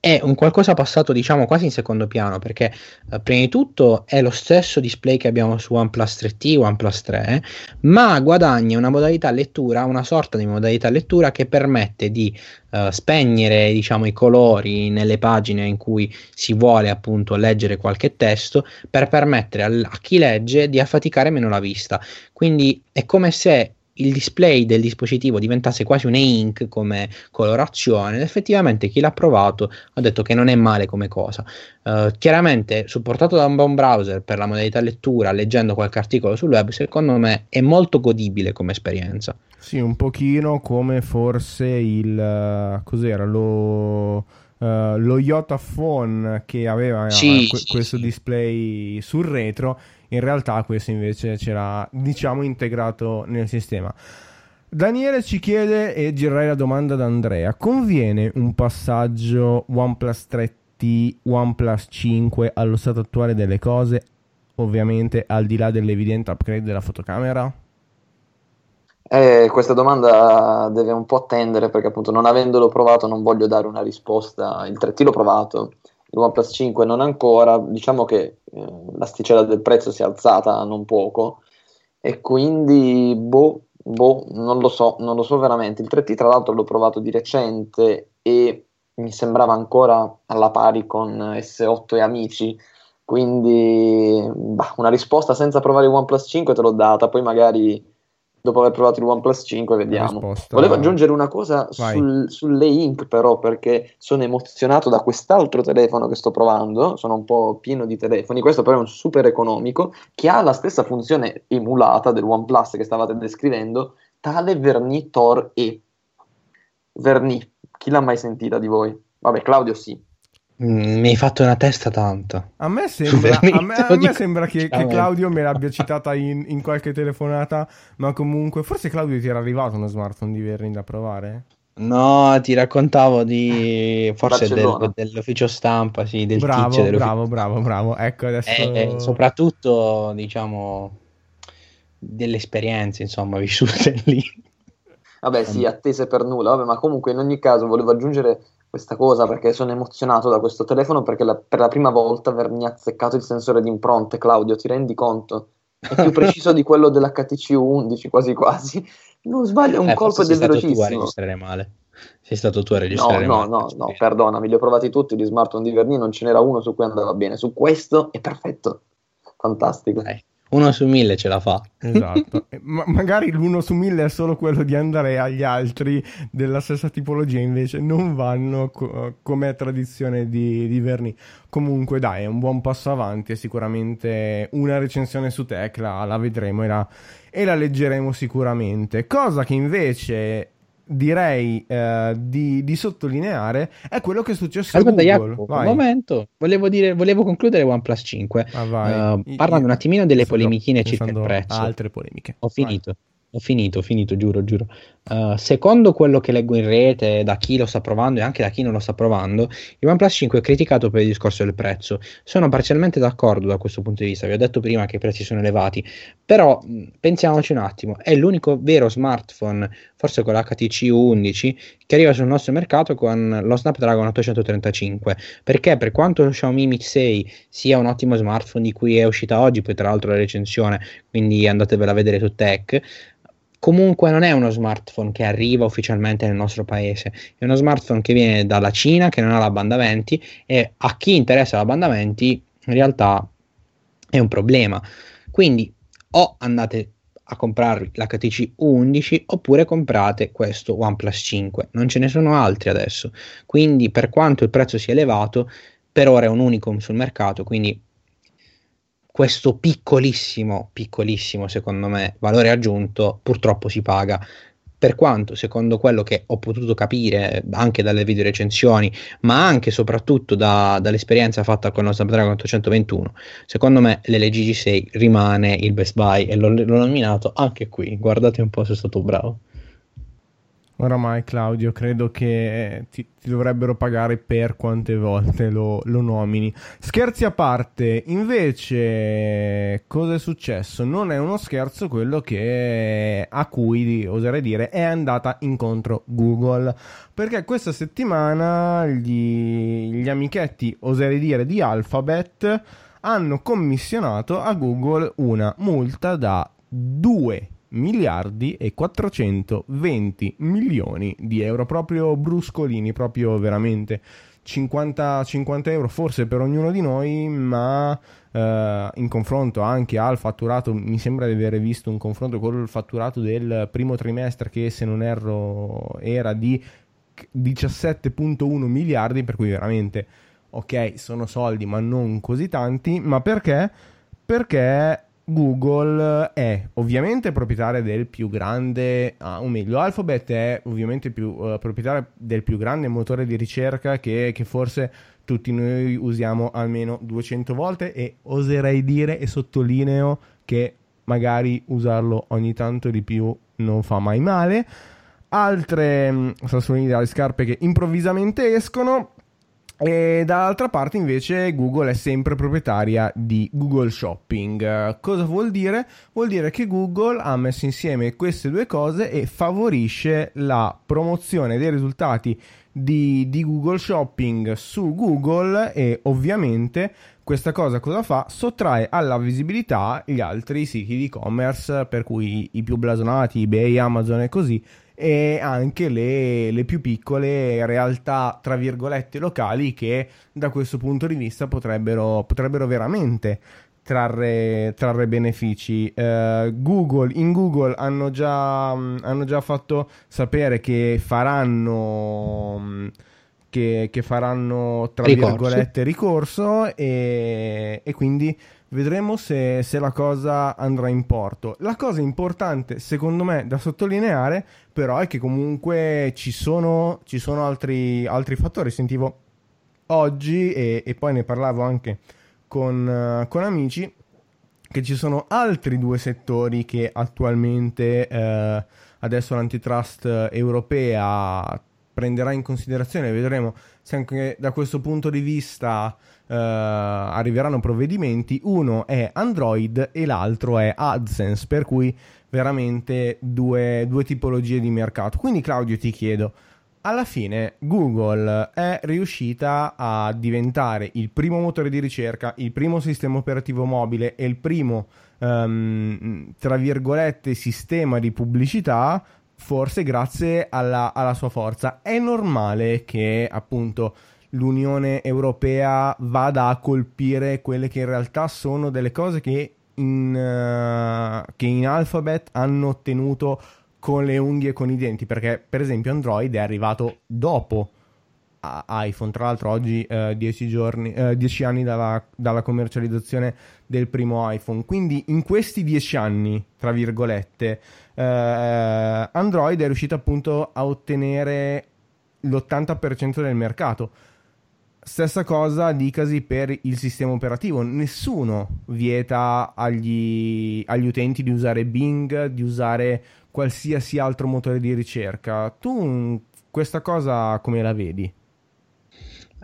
è un qualcosa passato, diciamo, quasi in secondo piano, perché eh, prima di tutto è lo stesso display che abbiamo su OnePlus 3T, OnePlus 3, ma guadagna una modalità lettura, una sorta di modalità lettura che permette di eh, spegnere, diciamo, i colori nelle pagine in cui si vuole appunto leggere qualche testo per permettere a, a chi legge di affaticare meno la vista. Quindi è come se il display del dispositivo diventasse quasi un e-ink come colorazione effettivamente chi l'ha provato ha detto che non è male come cosa. Uh, chiaramente supportato da un buon browser per la modalità lettura, leggendo qualche articolo sul web, secondo me è molto godibile come esperienza. Sì, un pochino come forse il... Uh, cos'era? Lo... Uh, lo Yota Phone che aveva sì, que- sì, questo sì. display sul retro in realtà questo invece c'era diciamo integrato nel sistema. Daniele ci chiede e girerei la domanda ad Andrea, conviene un passaggio OnePlus 3T T OnePlus 5 allo stato attuale delle cose, ovviamente al di là dell'evidente upgrade della fotocamera? Eh, questa domanda deve un po' attendere perché appunto non avendolo provato non voglio dare una risposta. Il 3T l'ho provato, il OnePlus 5 non ancora, diciamo che eh, l'asticella del prezzo si è alzata non poco e quindi boh, boh, non lo so, non lo so veramente. Il 3T tra l'altro l'ho provato di recente e mi sembrava ancora alla pari con S8 e amici, quindi bah, una risposta senza provare il OnePlus 5 te l'ho data, poi magari dopo aver provato il OnePlus 5 vediamo. Risposta... Volevo aggiungere una cosa sul, sulle Ink però perché sono emozionato da quest'altro telefono che sto provando, sono un po' pieno di telefoni, questo però è un super economico che ha la stessa funzione emulata del OnePlus che stavate descrivendo, tale Verni Tor E. Verni, chi l'ha mai sentita di voi? Vabbè, Claudio sì. Mm, mi hai fatto una testa tanta. A me sembra, a me, a me sembra che, che, Claudio me l'abbia citata in, in, qualche telefonata, ma comunque forse Claudio ti era arrivato uno smartphone di Verni da provare? No, ti raccontavo di forse del, dell'ufficio stampa, sì, del bravo, tizio Bravo, bravo, bravo. Ecco adesso... E, e soprattutto, diciamo, delle esperienze, insomma, vissute lì. Vabbè, sì, attese per nulla, vabbè, ma comunque in ogni caso volevo aggiungere questa cosa perché sono emozionato da questo telefono perché la, per la prima volta avermi azzeccato il sensore di impronte, Claudio, ti rendi conto? È più preciso di quello dell'HTC 11 quasi quasi. Non sbaglio un eh, colpo ed è velocissimo. tu a registrare male. Sei stato tu a registrare no, male. No, no, no, perdonami, li ho provati tutti gli smartphone di Verni, non ce n'era uno su cui andava bene. Su questo è perfetto. Fantastico. Dai. Uno su mille ce la fa. Esatto. Ma magari l'uno su mille è solo quello di andare agli altri della stessa tipologia, invece non vanno co- come tradizione di, di Verni. Comunque, dai, è un buon passo avanti. È sicuramente una recensione su Tecla, la vedremo e la, e la leggeremo sicuramente. Cosa che invece direi eh, di, di, sottolineare è quello che è successo Aspetta, a Google. Jacopo, un momento, volevo, dire, volevo concludere OnePlus 5 ah, uh, parlando un attimino delle polemichine circa il prezzo. Altre polemiche. Ho finito. Vai. Ho finito, ho finito, giuro, giuro. Uh, secondo quello che leggo in rete, da chi lo sta provando e anche da chi non lo sta provando, il OnePlus 5 è criticato per il discorso del prezzo. Sono parzialmente d'accordo da questo punto di vista. Vi ho detto prima che i prezzi sono elevati, però pensiamoci un attimo: è l'unico vero smartphone, forse con l'HTC 11, che arriva sul nostro mercato con lo Snapdragon 835. Perché, per quanto lo Xiaomi Mi 6 sia un ottimo smartphone di cui è uscita oggi, poi tra l'altro la recensione, quindi andatevela a vedere su Tech comunque non è uno smartphone che arriva ufficialmente nel nostro paese, è uno smartphone che viene dalla Cina, che non ha la banda 20 e a chi interessa la banda 20 in realtà è un problema. Quindi o andate a comprare l'HTC 11 oppure comprate questo OnePlus 5, non ce ne sono altri adesso. Quindi per quanto il prezzo sia elevato, per ora è un unicum sul mercato, quindi questo piccolissimo, piccolissimo secondo me valore aggiunto purtroppo si paga. Per quanto, secondo quello che ho potuto capire anche dalle video recensioni, ma anche e soprattutto da, dall'esperienza fatta con lo Snapdragon 821, secondo me l'LG G6 rimane il best buy e l'ho, l'ho nominato anche qui. Guardate un po' se è stato bravo. Oramai Claudio, credo che ti, ti dovrebbero pagare per quante volte lo, lo, nomini. Scherzi a parte, invece, cosa è successo? Non è uno scherzo quello che a cui oserei dire è andata incontro Google. Perché questa settimana gli, gli amichetti, oserei dire, di Alphabet hanno commissionato a Google una multa da 2 miliardi e 420 milioni di euro, proprio bruscolini, proprio veramente. 50, 50 euro forse per ognuno di noi, ma eh, in confronto anche al fatturato, mi sembra di aver visto un confronto con il fatturato del primo trimestre che se non erro era di 17.1 miliardi, per cui veramente ok, sono soldi ma non così tanti, ma perché? Perché Google è ovviamente proprietaria del più grande, ah, o meglio, Alphabet è ovviamente più, uh, proprietaria del più grande motore di ricerca che, che, forse tutti noi usiamo almeno 200 volte e oserei dire e sottolineo che magari usarlo ogni tanto di più non fa mai male. Altre mm, sassolini dalle scarpe che improvvisamente escono E dall'altra parte invece Google è sempre proprietaria di Google Shopping. Cosa vuol dire? Vuol dire che Google ha messo insieme queste due cose e favorisce la promozione dei risultati di, di Google Shopping su Google e ovviamente questa cosa cosa fa? Sottrae alla visibilità gli altri siti di e-commerce, per cui i più blasonati, eBay, Amazon e così, e anche le, le, più piccole realtà, tra virgolette, locali che da questo punto di vista potrebbero, potrebbero veramente trarre, trarre benefici. Uh, Google, in Google hanno già, hanno già fatto sapere che faranno... Che, che faranno tra ricorso. virgolette ricorso e, e quindi Vedremo se, se, la cosa andrà in porto. La cosa importante, secondo me, da sottolineare, però, è che comunque ci sono, ci sono altri, altri, fattori. Sentivo oggi, e, e poi ne parlavo anche con, con, amici, che ci sono altri due settori che attualmente uh, adesso l'antitrust europea prenderà in considerazione. Vedremo se anche da questo punto di vista uh, arriveranno provvedimenti. Uno è Android e l'altro è AdSense, per cui veramente due, due tipologie di mercato. Quindi Claudio ti chiedo, alla fine Google è riuscita a diventare il primo motore di ricerca, il primo sistema operativo mobile e il primo, um, tra virgolette, sistema di pubblicità, forse grazie alla, alla sua forza. È normale che appunto l'Unione Europea vada a colpire quelle che in realtà sono delle cose che in, uh, che in Alphabet hanno ottenuto con le unghie e con i denti, perché per esempio Android è arrivato dopo iPhone, tra l'altro oggi 10 uh, giorni, 10 uh, anni dalla, dalla, commercializzazione del primo iPhone, quindi in questi 10 anni, tra virgolette, uh, Android è riuscito appunto a ottenere l'80% del mercato Stessa cosa dicasi per il sistema operativo, nessuno vieta agli, agli, utenti di usare Bing, di usare qualsiasi altro motore di ricerca. Tu questa cosa come la vedi?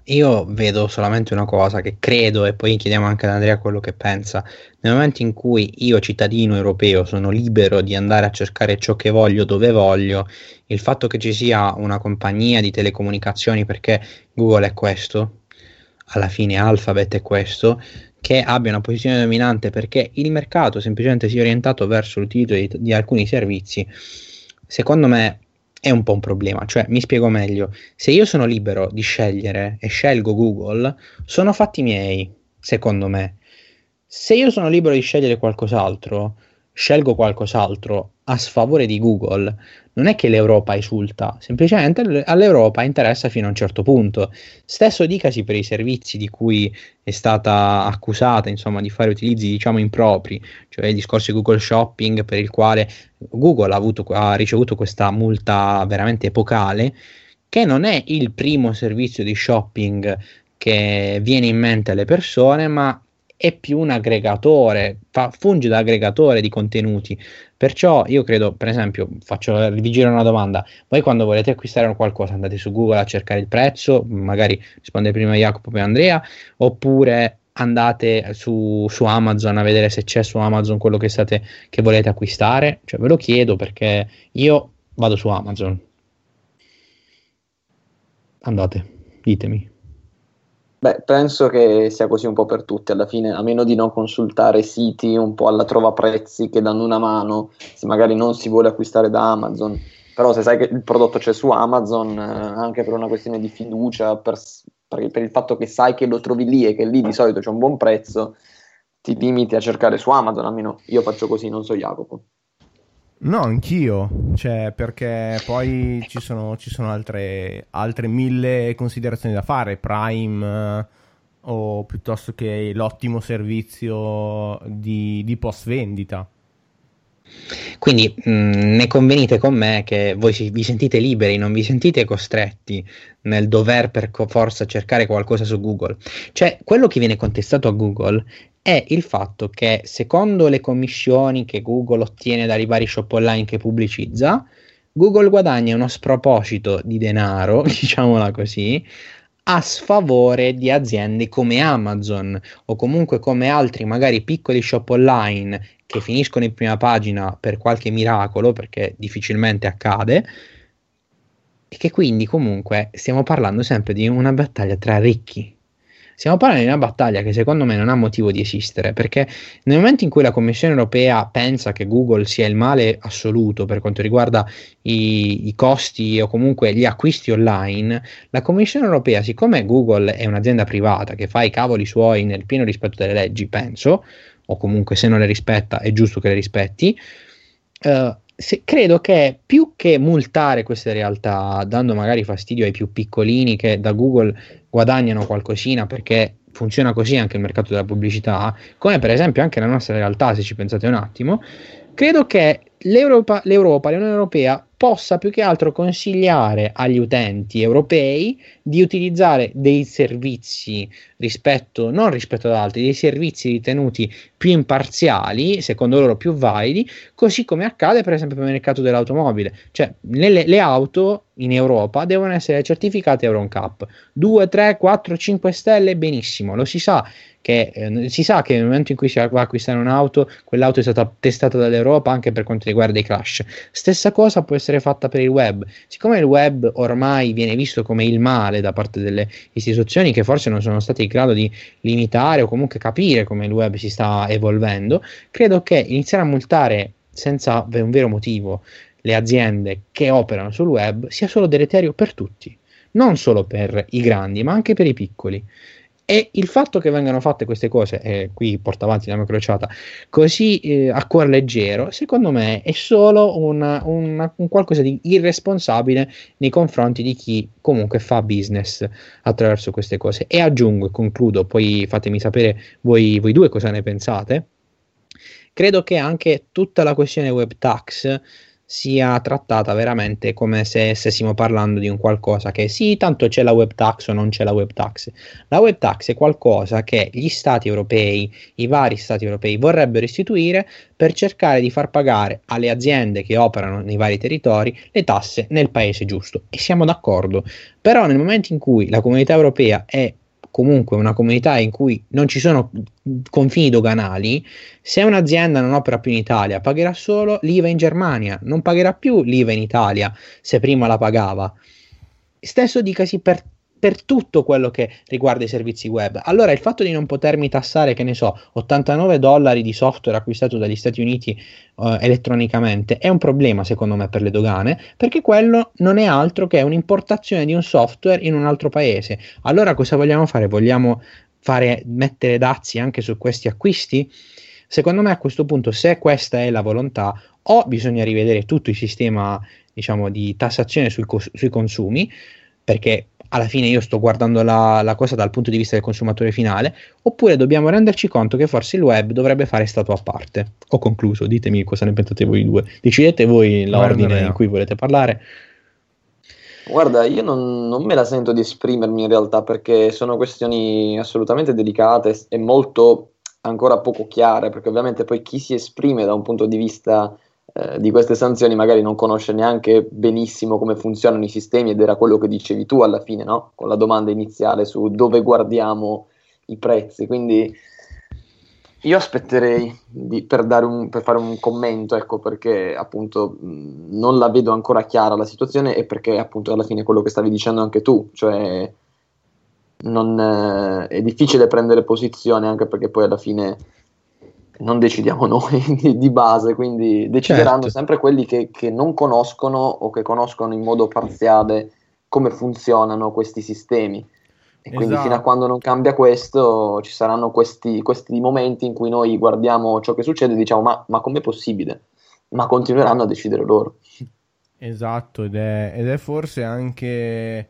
Io vedo solamente una cosa che credo, e poi chiediamo anche ad Andrea quello che pensa. Nel momento in cui io, cittadino europeo, sono libero di andare a cercare ciò che voglio dove voglio, il fatto che ci sia una compagnia di telecomunicazioni, perché Google è questo, alla fine Alphabet è questo, che abbia una posizione dominante perché il mercato semplicemente si è orientato verso l'utilizzo di, di alcuni servizi, secondo me è un po' un problema. Cioè, mi spiego meglio, se io sono libero di scegliere e scelgo Google, sono fatti miei, secondo me. Se io sono libero di scegliere qualcos'altro, scelgo qualcos'altro a sfavore di Google, non è che l'Europa esulta, semplicemente all'Europa interessa fino a un certo punto. Stesso dicasi per i servizi di cui è stata accusata, insomma, di fare utilizzi diciamo impropri, cioè il discorso di Google Shopping per il quale Google ha, avuto, ha ricevuto questa multa veramente epocale, che non è il primo servizio di shopping che viene in mente alle persone, ma è più un aggregatore, fa, funge da aggregatore di contenuti. Perciò io credo, per esempio, faccio, vi giro una domanda, voi quando volete acquistare qualcosa andate su Google a cercare il prezzo, magari risponde prima Jacopo e Andrea, oppure andate su, su, Amazon a vedere se c'è su Amazon quello che, state, che volete acquistare? Cioè ve lo chiedo perché io vado su Amazon. Andate, ditemi. Beh, penso che sia così un po' per tutti alla fine, a meno di non consultare siti un po' alla trova prezzi che danno una mano, se magari non si vuole acquistare da Amazon. Però se sai che il prodotto c'è su Amazon, eh, anche per una questione di fiducia, per, per, per, il fatto che sai che lo trovi lì e che lì di solito c'è un buon prezzo, ti limiti a cercare su Amazon, almeno io faccio così, non so Jacopo. No, anch'io, cioè, perché poi ci sono, ci sono altre, altre, mille considerazioni da fare, Prime eh, o piuttosto che l'ottimo servizio di, di post vendita. Quindi mh, mm, ne convenite con me che voi vi sentite liberi, non vi sentite costretti nel dover per forza cercare qualcosa su Google. Cioè, quello che viene contestato a Google è il fatto che secondo le commissioni che Google ottiene dai vari shop online che pubblicizza, Google guadagna uno sproposito di denaro, diciamola così, a sfavore di aziende come Amazon o comunque come altri magari piccoli shop online che finiscono in prima pagina per qualche miracolo, perché difficilmente accade, e che quindi comunque stiamo parlando sempre di una battaglia tra ricchi. Stiamo parlando di una battaglia che secondo me non ha motivo di esistere, perché nel momento in cui la Commissione europea pensa che Google sia il male assoluto per quanto riguarda i, i costi o comunque gli acquisti online, la Commissione europea, siccome Google è un'azienda privata che fa i cavoli suoi nel pieno rispetto delle leggi, penso, o comunque se non le rispetta è giusto che le rispetti, eh, se, credo che più che multare queste realtà, dando magari fastidio ai più piccolini che da Google guadagnano qualcosina perché funziona così anche il mercato della pubblicità, come per esempio anche la nostra realtà, se ci pensate un attimo, credo che l'Europa, l'Europa l'Unione Europea possa più che altro consigliare agli utenti europei di utilizzare dei servizi rispetto, non rispetto ad altri, dei servizi ritenuti più imparziali, secondo loro più validi, così come accade per esempio per il mercato dell'automobile. Cioè, le, le auto in Europa devono essere certificate Euro NCAP 2, 3, 4, 5 stelle, benissimo, lo si sa che eh, si sa che nel momento in cui si va a acquistare un'auto, quell'auto è stata testata dall'Europa anche per quanto riguarda i crash. Stessa cosa può essere fatta per il web. Siccome il web ormai viene visto come il male da parte delle istituzioni che forse non sono state in grado di limitare o comunque capire come il web si sta evolvendo, credo che iniziare a multare senza un vero motivo le aziende che operano sul web sia solo deleterio per tutti, non solo per i grandi, ma anche per i piccoli. E il fatto che vengano fatte queste cose, e qui porta avanti la mia crociata, così eh, a cuor leggero, secondo me è solo una, una, un qualcosa di irresponsabile nei confronti di chi comunque fa business attraverso queste cose. E aggiungo e concludo, poi fatemi sapere voi, voi due cosa ne pensate. Credo che anche tutta la questione web tax sia trattata veramente come se stessimo parlando di un qualcosa che sì, tanto c'è la web tax o non c'è la web tax. La web tax è qualcosa che gli stati europei, i vari stati europei vorrebbero istituire per cercare di far pagare alle aziende che operano nei vari territori le tasse nel paese giusto. E siamo d'accordo. Però nel momento in cui la comunità europea è comunque una comunità in cui non ci sono confini doganali, se un'azienda non opera più in Italia, pagherà solo l'IVA in Germania, non pagherà più l'IVA in Italia se prima la pagava. Stesso dicasi per per tutto quello che riguarda i servizi web. Allora il fatto di non potermi tassare, che ne so, 89 dollari di software acquistato dagli Stati Uniti uh, elettronicamente è un problema secondo me per le dogane, perché quello non è altro che un'importazione di un software in un altro paese. Allora cosa vogliamo fare? Vogliamo fare, mettere dazi anche su questi acquisti? Secondo me a questo punto, se questa è la volontà, o bisogna rivedere tutto il sistema diciamo, di tassazione sui, cos- sui consumi, perché alla fine io sto guardando la, la, cosa dal punto di vista del consumatore finale, oppure dobbiamo renderci conto che forse il web dovrebbe fare stato a parte. Ho concluso, ditemi cosa ne pensate voi due. Decidete voi l'ordine in cui volete parlare. Guarda, io non, non, me la sento di esprimermi in realtà perché sono questioni assolutamente delicate e molto ancora poco chiare, perché ovviamente poi chi si esprime da un punto di vista eh, di queste sanzioni magari non conosce neanche benissimo come funzionano i sistemi ed era quello che dicevi tu alla fine, no? Con la domanda iniziale su dove guardiamo i prezzi. Quindi io aspetterei di, per, un, per, fare un commento, ecco, perché appunto non la vedo ancora chiara la situazione e perché appunto alla fine quello che stavi dicendo anche tu, cioè non, eh, è difficile prendere posizione anche perché poi alla fine non decidiamo noi di, di base, quindi decideranno certo. sempre quelli che, che, non conoscono o che conoscono in modo parziale come funzionano questi sistemi. E esatto. quindi fino a quando non cambia questo ci saranno questi, questi, momenti in cui noi guardiamo ciò che succede e diciamo ma, ma com'è possibile? Ma continueranno a decidere loro. Esatto, ed è, ed è forse anche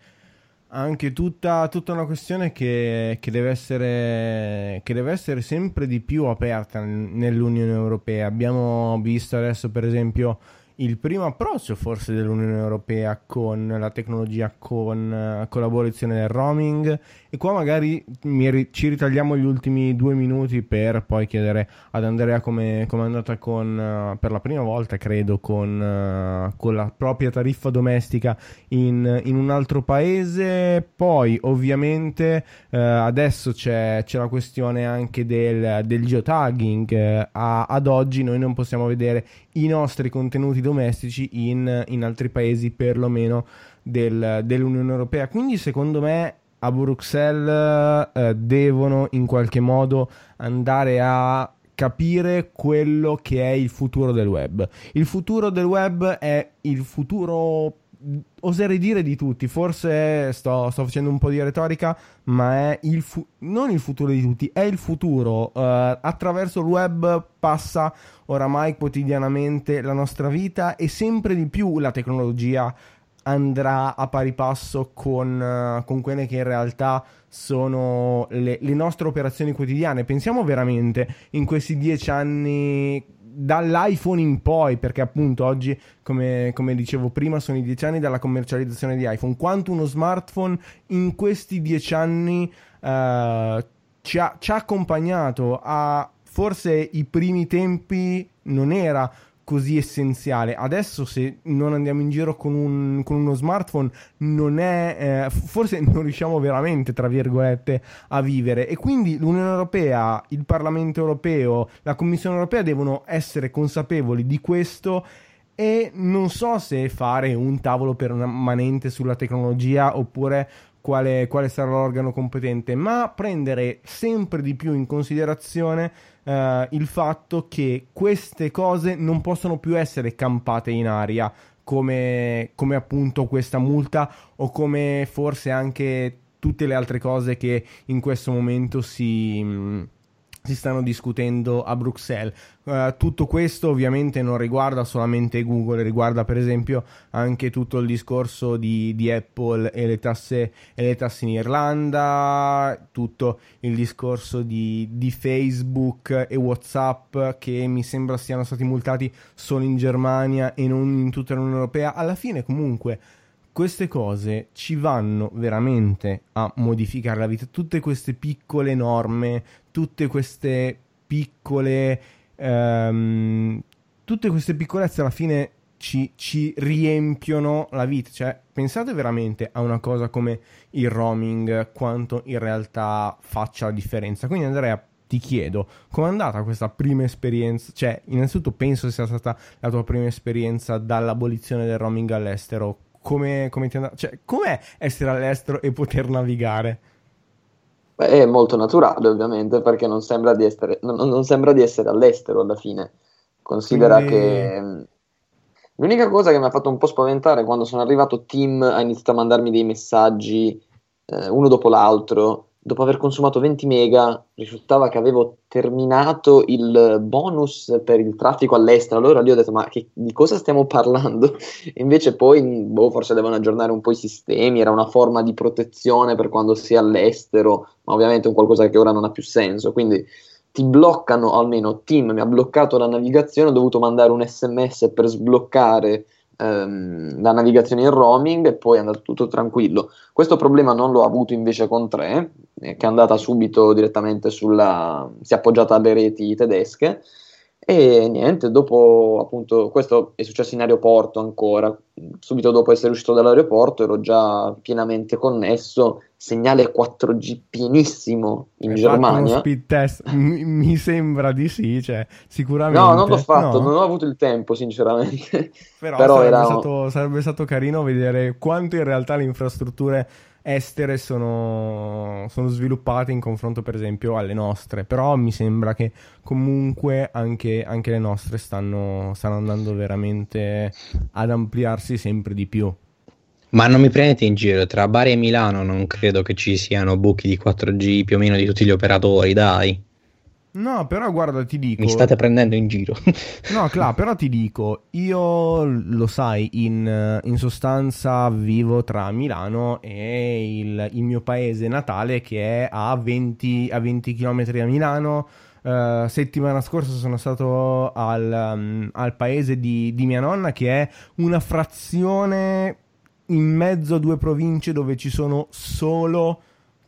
anche tutta, tutta una questione che, che, deve essere, che, deve essere, sempre di più aperta nell'Unione Europea. Abbiamo visto adesso, per esempio, il primo approccio forse dell'Unione Europea con la tecnologia, con uh, collaborazione del roaming e qua magari ri- ci ritagliamo gli ultimi due minuti per poi chiedere ad Andrea come è andata con, uh, per la prima volta credo con, uh, con la propria tariffa domestica in, in, un altro paese poi ovviamente adesso c'è, c'è, la questione anche del, del geotagging ad oggi noi non possiamo vedere i nostri contenuti domestici in, in altri paesi perlomeno del, dell'Unione Europea. Quindi secondo me a Bruxelles eh, devono in qualche modo andare a capire quello che è il futuro del web. Il futuro del web è il futuro oserei dire di tutti, forse sto, sto, facendo un po' di retorica, ma è il fu- non il futuro di tutti, è il futuro. Uh, attraverso il web passa oramai quotidianamente la nostra vita e sempre di più la tecnologia andrà a pari passo con, uh, con quelle che in realtà sono le, le nostre operazioni quotidiane. Pensiamo veramente in questi dieci anni dall'iPhone in poi, perché appunto oggi, come, come, dicevo prima, sono i dieci anni dalla commercializzazione di iPhone, quanto uno smartphone in questi dieci anni uh, ci, ha, ci ha accompagnato a forse i primi tempi non era così essenziale. Adesso se non andiamo in giro con, un, con uno smartphone non è, eh, forse non riusciamo veramente, tra virgolette, a vivere. E quindi l'Unione Europea, il Parlamento Europeo, la Commissione Europea devono essere consapevoli di questo e non so se fare un tavolo permanente sulla tecnologia oppure quale, quale sarà l'organo competente, ma prendere sempre di più in considerazione uh, il fatto che queste cose non possono più essere campate in aria come, come appunto questa multa o come forse anche tutte le altre cose che in questo momento si, si stanno discutendo a Bruxelles. Uh, tutto questo ovviamente non riguarda solamente Google, riguarda per esempio anche tutto il discorso di, di Apple e le, tasse, e le, tasse, in Irlanda, tutto il discorso di, di, Facebook e Whatsapp che mi sembra siano stati multati solo in Germania e non in tutta l'Unione Europea. Alla fine comunque queste cose ci vanno veramente a modificare la vita. Tutte queste piccole norme, tutte queste piccole. Um, tutte queste piccolezze alla fine ci, ci, riempiono la vita. Cioè, pensate veramente a una cosa come il roaming, quanto in realtà faccia la differenza. Quindi, Andrea, ti chiedo, com'è andata questa prima esperienza? Cioè, innanzitutto penso sia stata la tua prima esperienza dall'abolizione del roaming all'estero come, come ti andava? Cioè, com'è essere all'estero e poter navigare? Beh, è molto naturale, ovviamente, perché non sembra di essere, non, non sembra di essere all'estero alla fine. Considera Quindi... che mm, l'unica cosa che mi ha fatto un po' spaventare quando sono arrivato, Tim ha iniziato a mandarmi dei messaggi eh, uno dopo l'altro dopo aver consumato 20 mega, risultava che avevo terminato il bonus per il traffico all'estero. Allora lì ho detto: Ma che, di cosa stiamo parlando? E invece poi, boh, forse devono aggiornare un po' i sistemi. Era una forma di protezione per quando si è all'estero, ma ovviamente è un qualcosa che ora non ha più senso. Quindi ti bloccano, almeno Team mi ha bloccato la navigazione. Ho dovuto mandare un sms per sbloccare ehm, la navigazione in roaming e poi è andato tutto tranquillo. Questo problema non l'ho avuto invece con 3, eh, che è andata subito direttamente sulla... si è appoggiata alle reti tedesche e niente, dopo appunto, questo è successo in aeroporto ancora, subito dopo essere uscito dall'aeroporto ero già pienamente connesso, segnale 4G pienissimo in Hai Germania. speed test? mi, mi, sembra di sì, cioè sicuramente. No, non l'ho fatto, no. non ho avuto il tempo sinceramente. Però, Però sarebbe, era... stato, sarebbe stato carino vedere quanto in realtà le infrastrutture estere sono, sono, sviluppate in confronto per esempio alle nostre, però mi sembra che comunque anche, anche le nostre stanno, stanno andando veramente ad ampliarsi sempre di più. Ma non mi prendete in giro, tra Bari e Milano non credo che ci siano buchi di 4G più o meno di tutti gli operatori, dai. No, però guarda, ti dico. Mi state prendendo in giro. no, Cla, però ti dico, io lo sai, in, in sostanza vivo tra Milano e il, il, mio paese natale che è a 20, a 20 km da Milano. Uh, settimana scorsa sono stato al, um, al paese di, di, mia nonna che è una frazione in mezzo a due province dove ci sono solo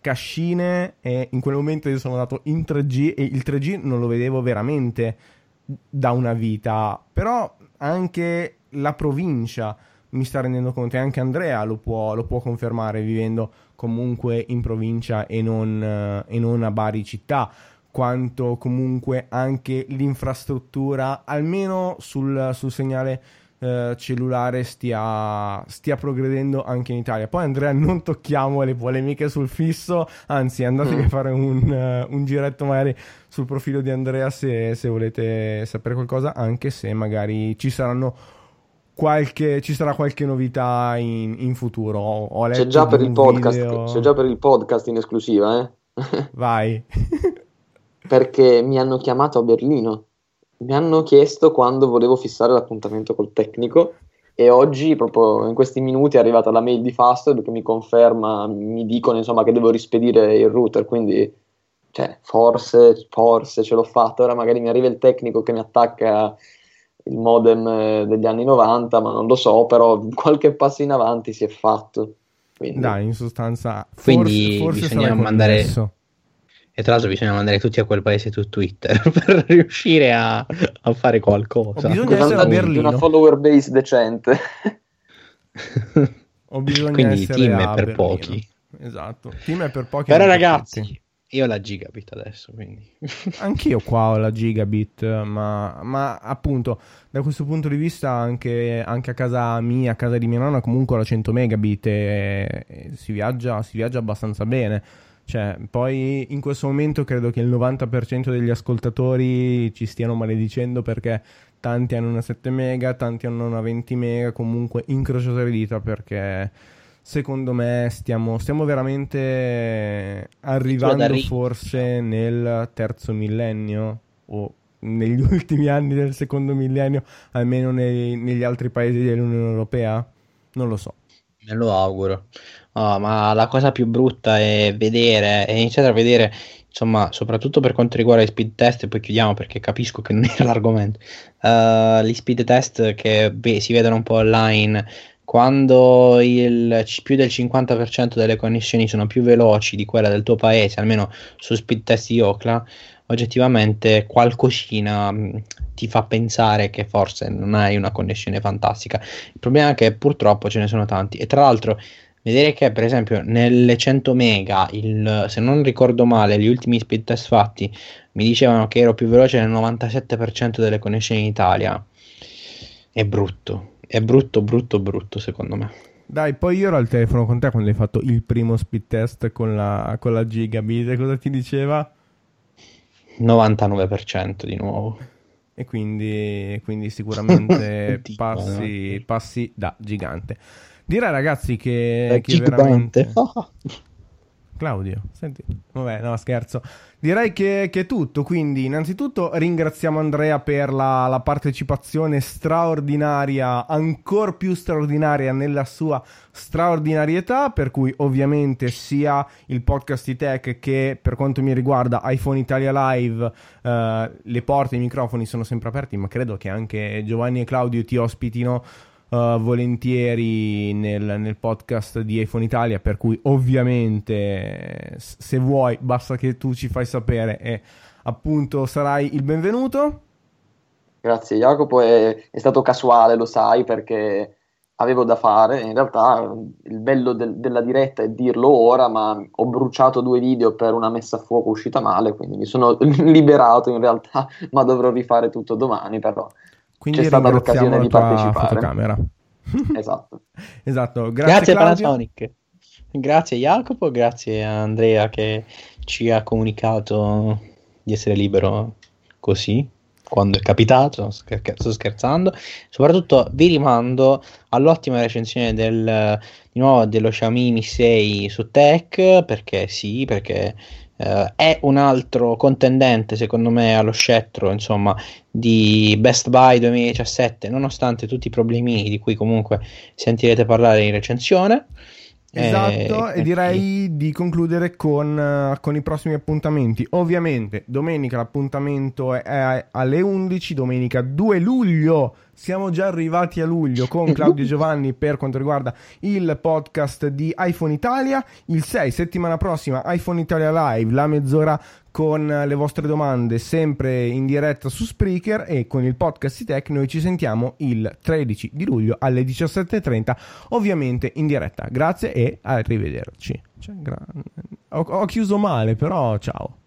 cascine e in quel momento io sono andato in 3G e il 3G non lo vedevo veramente da una vita. Però anche la provincia mi sta rendendo conto e anche Andrea lo può, lo può confermare vivendo comunque in provincia e non, uh, e non a Bari città quanto comunque anche l'infrastruttura, almeno sul, sul segnale eh, cellulare, stia, stia, progredendo anche in Italia. Poi Andrea, non tocchiamo le polemiche sul fisso, anzi andatevi mm. a fare un, uh, un, giretto magari sul profilo di Andrea se, se volete sapere qualcosa, anche se magari ci saranno Qualche, ci sarà qualche novità in, in futuro. Ho c'è, già per il podcast, video... c'è già per il podcast in esclusiva, eh? Vai. perché mi hanno chiamato a Berlino. Mi hanno chiesto quando volevo fissare l'appuntamento col tecnico e oggi, proprio in questi minuti, è arrivata la mail di Fastweb che mi conferma, mi dicono insomma che devo rispedire il router, quindi cioè, forse, forse ce l'ho fatta, ora magari mi arriva il tecnico che mi attacca il modem eh, degli anni 90, ma non lo so, però qualche passo in avanti si è fatto. Quindi... Dai, in sostanza, forse, quindi forse bisogna mandare... Connesso e tra l'altro bisogna mandare tutti a quel paese su Twitter per riuscire a, a fare qualcosa. O bisogna essere a Berlino. Una follower base decente. o bisogna Quindi essere team è per Berlino. pochi. Esatto, team è per pochi. Però ragazzi, io ho la gigabit adesso, quindi... Anch'io qua ho la gigabit, ma, ma, appunto da questo punto di vista anche, anche, a casa mia, a casa di mia nonna comunque ho la 100 megabit e, e si, viaggia, si viaggia abbastanza bene. Cioè, poi in questo momento credo che il 90% degli ascoltatori ci stiano maledicendo perché tanti hanno una 7 mega, tanti hanno una 20 mega, comunque incrociate le dita perché secondo me stiamo, stiamo veramente arrivando forse nel terzo millennio o negli ultimi anni del secondo millennio, almeno nei, negli altri paesi dell'Unione Europea? Non lo so. Me lo auguro. Oh, ma la cosa più brutta è vedere, è iniziare a vedere, insomma, soprattutto per quanto riguarda gli speed test, e poi chiudiamo perché capisco che non è l'argomento, uh, gli speed test che beh, si vedono un po' online, quando il, più del 50% delle connessioni sono più veloci di quella del tuo paese, almeno su speed test di Ocla, oggettivamente qualcosina mh, ti fa pensare che forse non hai una connessione fantastica. Il problema è che purtroppo ce ne sono tanti e tra l'altro vedere che per esempio nelle 100 mega, il, se non ricordo male, gli ultimi speed test fatti mi dicevano che ero più veloce nel 97% delle connessioni in Italia. È brutto, è brutto, brutto, brutto secondo me. Dai, poi io ero al telefono con te quando hai fatto il primo speed test con la, con la gigabit. Cosa ti diceva? 99% di nuovo. E quindi, quindi sicuramente passi, passi da gigante. Direi ragazzi che, che veramente... Claudio, senti, vabbè, no, scherzo. Direi che, che, è tutto. Quindi, innanzitutto ringraziamo Andrea per la, la partecipazione straordinaria, ancora più straordinaria nella sua straordinarietà. Per cui, ovviamente, sia il podcast di tech che per quanto mi riguarda iPhone Italia Live, eh, le porte e i microfoni sono sempre aperti. Ma credo che anche Giovanni e Claudio ti ospitino uh, volentieri nel, nel, podcast di iPhone Italia, per cui ovviamente se vuoi basta che tu ci fai sapere e appunto sarai il benvenuto. Grazie Jacopo, è, è stato casuale, lo sai, perché avevo da fare. In realtà il bello del, della diretta è dirlo ora, ma ho bruciato due video per una messa a fuoco uscita male, quindi mi sono liberato in realtà, ma dovrò rifare tutto domani però. Quindi c'è stata l'occasione di partecipare. Fotocamera. esatto. esatto. Grazie, grazie Panasonic. Grazie Jacopo, grazie a Andrea che ci ha comunicato di essere libero così quando è capitato, sto scherzando. Soprattutto vi rimando all'ottima recensione del, di nuovo dello Xiaomi Mi 6 su Tech, perché sì, perché Uh, è un altro contendente secondo me allo scettro insomma di Best Buy 2017 nonostante tutti i problemi di cui comunque sentirete parlare in recensione Esatto, Eh, e direi di concludere con, eh, con i prossimi appuntamenti. Ovviamente, domenica l'appuntamento è, è alle 11, domenica 2 luglio. Siamo già arrivati a luglio con Claudio Giovanni per quanto riguarda il podcast di iPhone Italia. Il 6, settimana prossima, iPhone Italia Live, la mezz'ora con le vostre domande sempre in diretta su Spreaker. E con il podcast Tech noi ci sentiamo il 13 di luglio alle 17.30 ovviamente in diretta. Grazie e arrivederci. Cioè, gra- ho, ho chiuso male però ciao